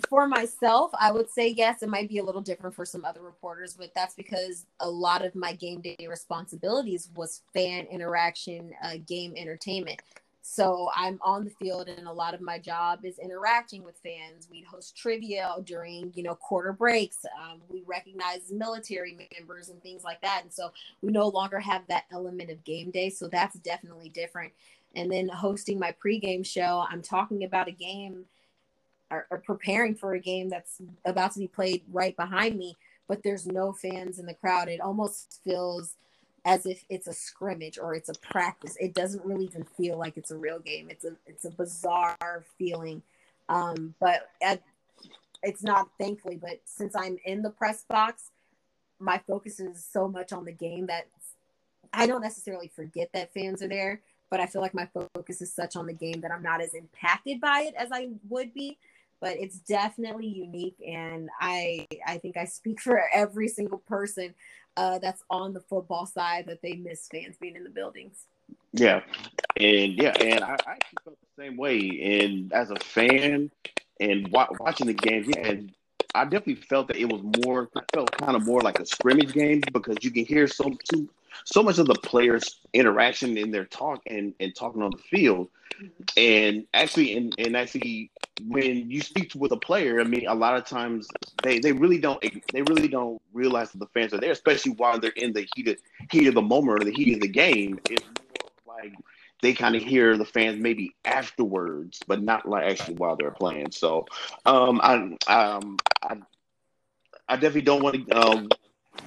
For myself, I would say yes. It might be a little different for some other reporters, but that's because a lot of my game day responsibilities was fan interaction, uh, game entertainment. So I'm on the field, and a lot of my job is interacting with fans. We host trivia during, you know, quarter breaks. Um, we recognize military members and things like that, and so we no longer have that element of game day. So that's definitely different. And then hosting my pregame show, I'm talking about a game are, are preparing for a game that's about to be played right behind me, but there's no fans in the crowd. It almost feels as if it's a scrimmage or it's a practice. It doesn't really even feel like it's a real game. It's a it's a bizarre feeling. Um, but at, it's not thankfully. But since I'm in the press box, my focus is so much on the game that I don't necessarily forget that fans are there. But I feel like my focus is such on the game that I'm not as impacted by it as I would be but it's definitely unique. And I I think I speak for every single person uh, that's on the football side that they miss fans being in the buildings. Yeah, and yeah, and I, I actually felt the same way. And as a fan, and wa- watching the game yeah, and I definitely felt that it was more. Felt kind of more like a scrimmage game because you can hear so too, so much of the players' interaction in their talk and, and talking on the field. And actually, and, and actually, when you speak with a player, I mean, a lot of times they, they really don't they really don't realize that the fans are there, especially while they're in the heat of heat of the moment or the heat of the game. It's more like they kind of hear the fans maybe afterwards, but not like actually while they're playing. So, um, I um I I definitely don't want to um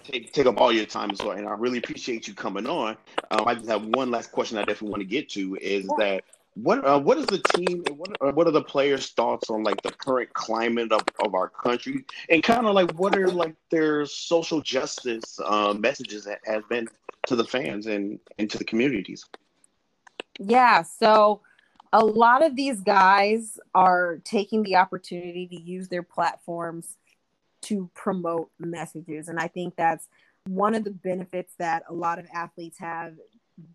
take take up all your time so and I really appreciate you coming on. Um, I just have one last question I definitely want to get to is that what uh, what is the team what are, what are the players' thoughts on like the current climate of, of our country and kind of like what are like their social justice uh, messages that have been to the fans and, and to the communities? Yeah, so a lot of these guys are taking the opportunity to use their platforms to promote messages. And I think that's one of the benefits that a lot of athletes have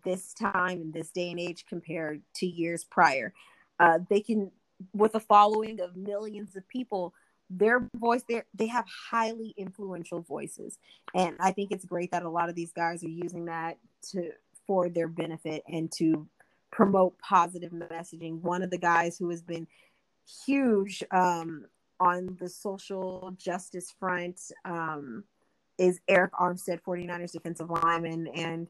this time in this day and age compared to years prior. Uh, they can, with a following of millions of people, their voice they they have highly influential voices and i think it's great that a lot of these guys are using that to for their benefit and to promote positive messaging one of the guys who has been huge um, on the social justice front um, is Arik Armstead, 49ers defensive lineman. And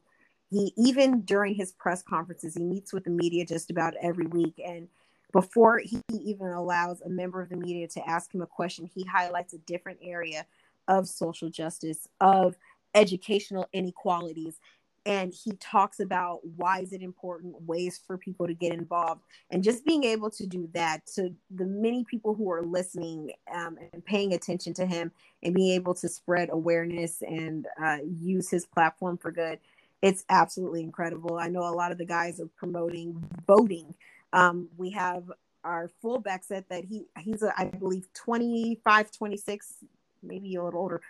he, even during his press conferences, he meets with the media just about every week. And before he even allows a member of the media to ask him a question, he highlights a different area of social justice, of educational inequalities and he talks about why is it important ways for people to get involved and just being able to do that. To the many people who are listening um, and paying attention to him and being able to spread awareness and uh, use his platform for good it's absolutely incredible. I know a lot of the guys are promoting voting. Um, we have our fullback said that he he's a, I believe 25 26 maybe a little older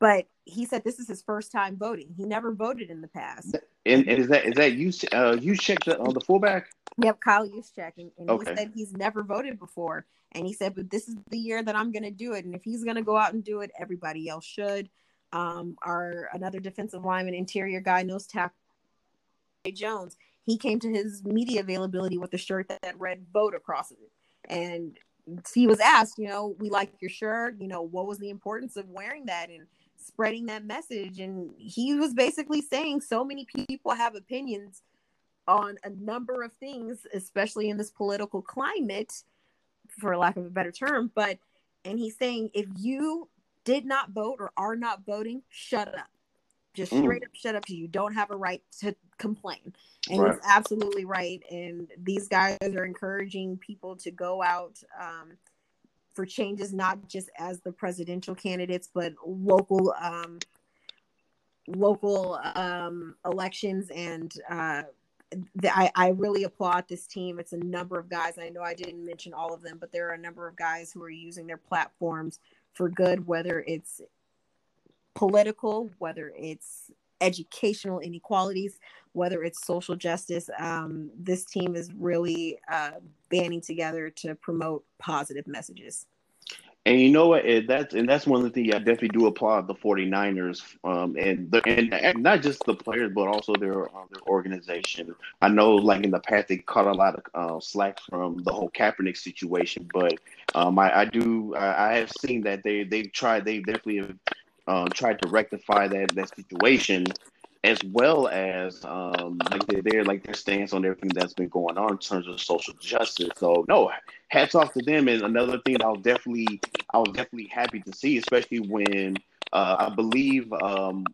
but he said this is his first time voting. He never voted in the past. And, and is that is that you uh you checked on the fullback? Yep, Kyle Juszczyk, and, and okay. he said he's never voted before, and he said, but this is the year that I'm going to do it, and if he's going to go out and do it, everybody else should. Um, our another defensive lineman, interior guy, nose tackle Jones, he came to his media availability with a shirt that, that read "Vote" across it, and he was asked, you know, we like your shirt, you know, what was the importance of wearing that, and spreading that message. And he was basically saying so many people have opinions on a number of things, especially in this political climate, for lack of a better term. But, and he's saying, if you did not vote or are not voting, shut up. Just mm. straight up shut up. You don't have a right to complain. And right. he's absolutely right. And these guys are encouraging people to go out um, for changes, not just as the presidential candidates, but local um, local um, elections. And uh, the, I, I really applaud this team. It's a number of guys. I know I didn't mention all of them, but there are a number of guys who are using their platforms for good, whether it's political, whether it's educational inequalities, whether it's social justice. Um, this team is really uh, banding together to promote positive messages. And you know what? That's and that's one of the things I definitely do applaud the 49ers um, and, the, and, and not just the players, but also their uh, their organization. I know, like in the past, they caught a lot of uh, slack from the whole Kaepernick situation, but um, I, I do I, I have seen that they they've tried they definitely have um, tried to rectify that that situation as well as um, like they're, they're like their stance on everything that's been going on in terms of social justice. So no, hats off to them. And another thing I was definitely I was definitely happy to see, especially when uh, I believe um,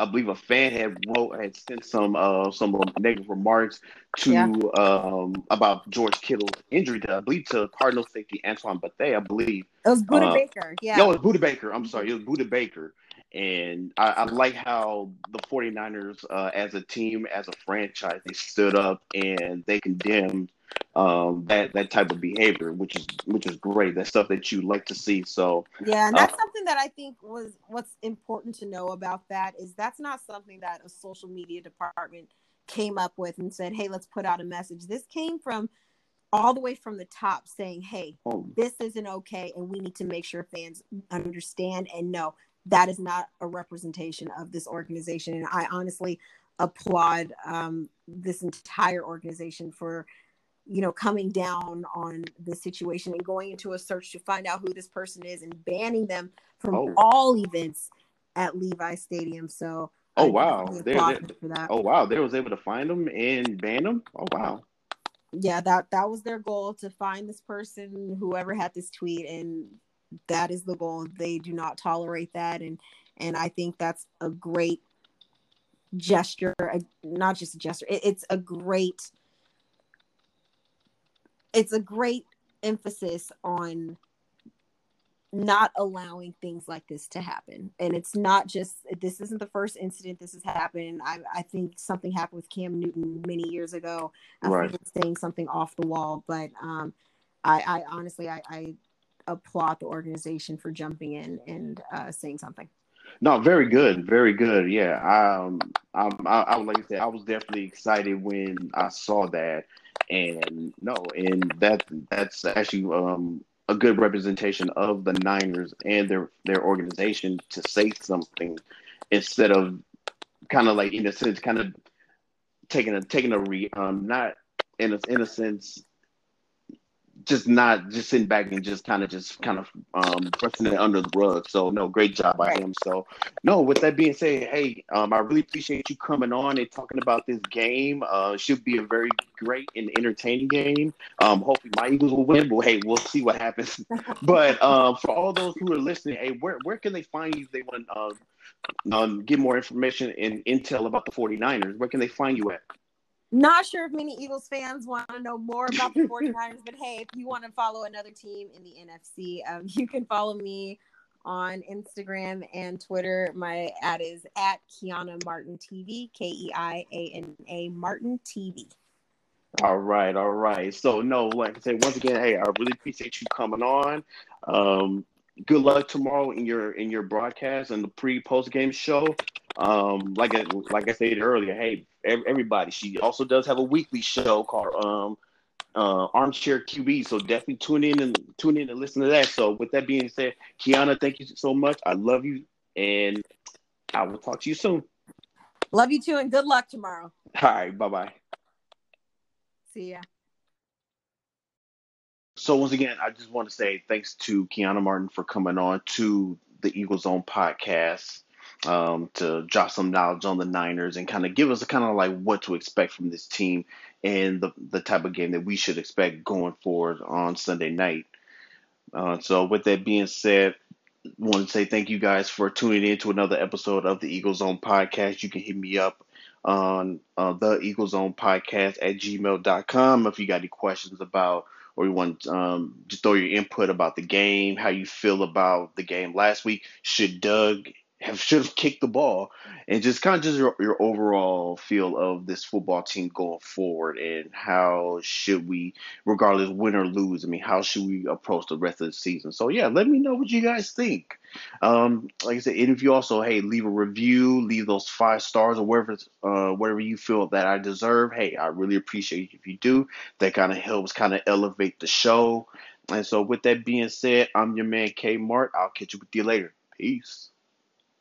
I believe a fan had wrote had sent some uh, some negative remarks to yeah. um, about George Kittle's injury to I believe to Cardinal safety Antoine Bethea, I believe. It was Budda uh, Baker. Yeah. No, it was Budda Baker. I'm sorry, it was Budda Baker. And I, I, like how the 49ers, uh, as a team, as a franchise, they stood up and they condemned um, that that type of behavior, which is which is great. That's stuff that you like to see. So yeah, and that's uh, something that I think was what's important to know about that is that's not something that a social media department came up with and said, "Hey, let's put out a message." This came from all the way from the top saying, "Hey, oh. this isn't okay, and we need to make sure fans understand and know that is not a representation of this organization." And I honestly applaud um, this entire organization for you know coming down on the situation and going into a search to find out who this person is and banning them from oh. all events at Levi Stadium. So oh wow, they're, they're, oh wow, they was able to find them and ban them. Oh wow. Yeah, that that was their goal to find this person, whoever had this tweet, and that is the goal. They do not tolerate that, and and I think that's a great gesture, not just a gesture. It, it's a great, it's a great emphasis on not allowing things like this to happen. And it's not just this isn't the first incident this has happened. I, I think something happened with Cam Newton many years ago. I right. saying something off the wall, but um, I, I honestly I, I applaud the organization for jumping in and uh, saying something. No, very good, very good. Yeah, um, I, I, I like I said, I was definitely excited when I saw that, and no, and that that's actually um a good representation of the Niners and their their organization to say something instead of kind of like in a sense kind of taking a taking a re um not in a in a sense just not just sitting back and just kind of just kind of um pressing it under the rug. So no, great job by right. him. So no, with that being said, hey, um, I really appreciate you coming on and talking about this game. Uh, should be a very great and entertaining game. Um, hopefully my Eagles will win, but hey, we'll see what happens. but um, for all those who are listening, hey, where where can they find you if they want to uh, um, get more information and intel about the 49ers? Where can they find you at? Not sure if many Eagles fans want to know more about the 49ers, but hey, if you want to follow another team in the NFC, um, you can follow me on Instagram and Twitter. My ad is at Keiana Martin TV, K E I A N A Martin TV. All right, all right. So no, like I said, once again, hey, I really appreciate you coming on. Um, good luck tomorrow in your in your broadcast and the pre post game show. Um, like I, like I said earlier, hey, everybody. She also does have a weekly show called um, uh, Armchair QB. So definitely tune in and tune in and listen to that. So with that being said, Keiana, thank you so much. I love you, and I will talk to you soon. Love you too, and good luck tomorrow. All right, bye bye. See ya. So once again, I just want to say thanks to Keiana Martin for coming on to the Eagles Zone podcast um, to drop some knowledge on the Niners and kind of give us a kind of like what to expect from this team and the the type of game that we should expect going forward on Sunday night. Uh, so with that being said, want to say thank you guys for tuning in to another episode of the Eagle Zone podcast. You can hit me up on uh, the Eagle Zone podcast at gmail.com if you got any questions about or you want um, to throw your input about the game, how you feel about the game last week. Should Doug have should have kicked the ball and just kind of just your, your overall feel of this football team going forward and how should we regardless win or lose i mean how should we approach the rest of the season? So yeah let me know what you guys think. Um, like i said and if you also hey leave a review leave those five stars or whatever uh, whatever you feel that i deserve. Hey i really appreciate if you do. That kind of helps kind of elevate the show. And so with that being said i'm your man k mart. I'll catch you with you later. Peace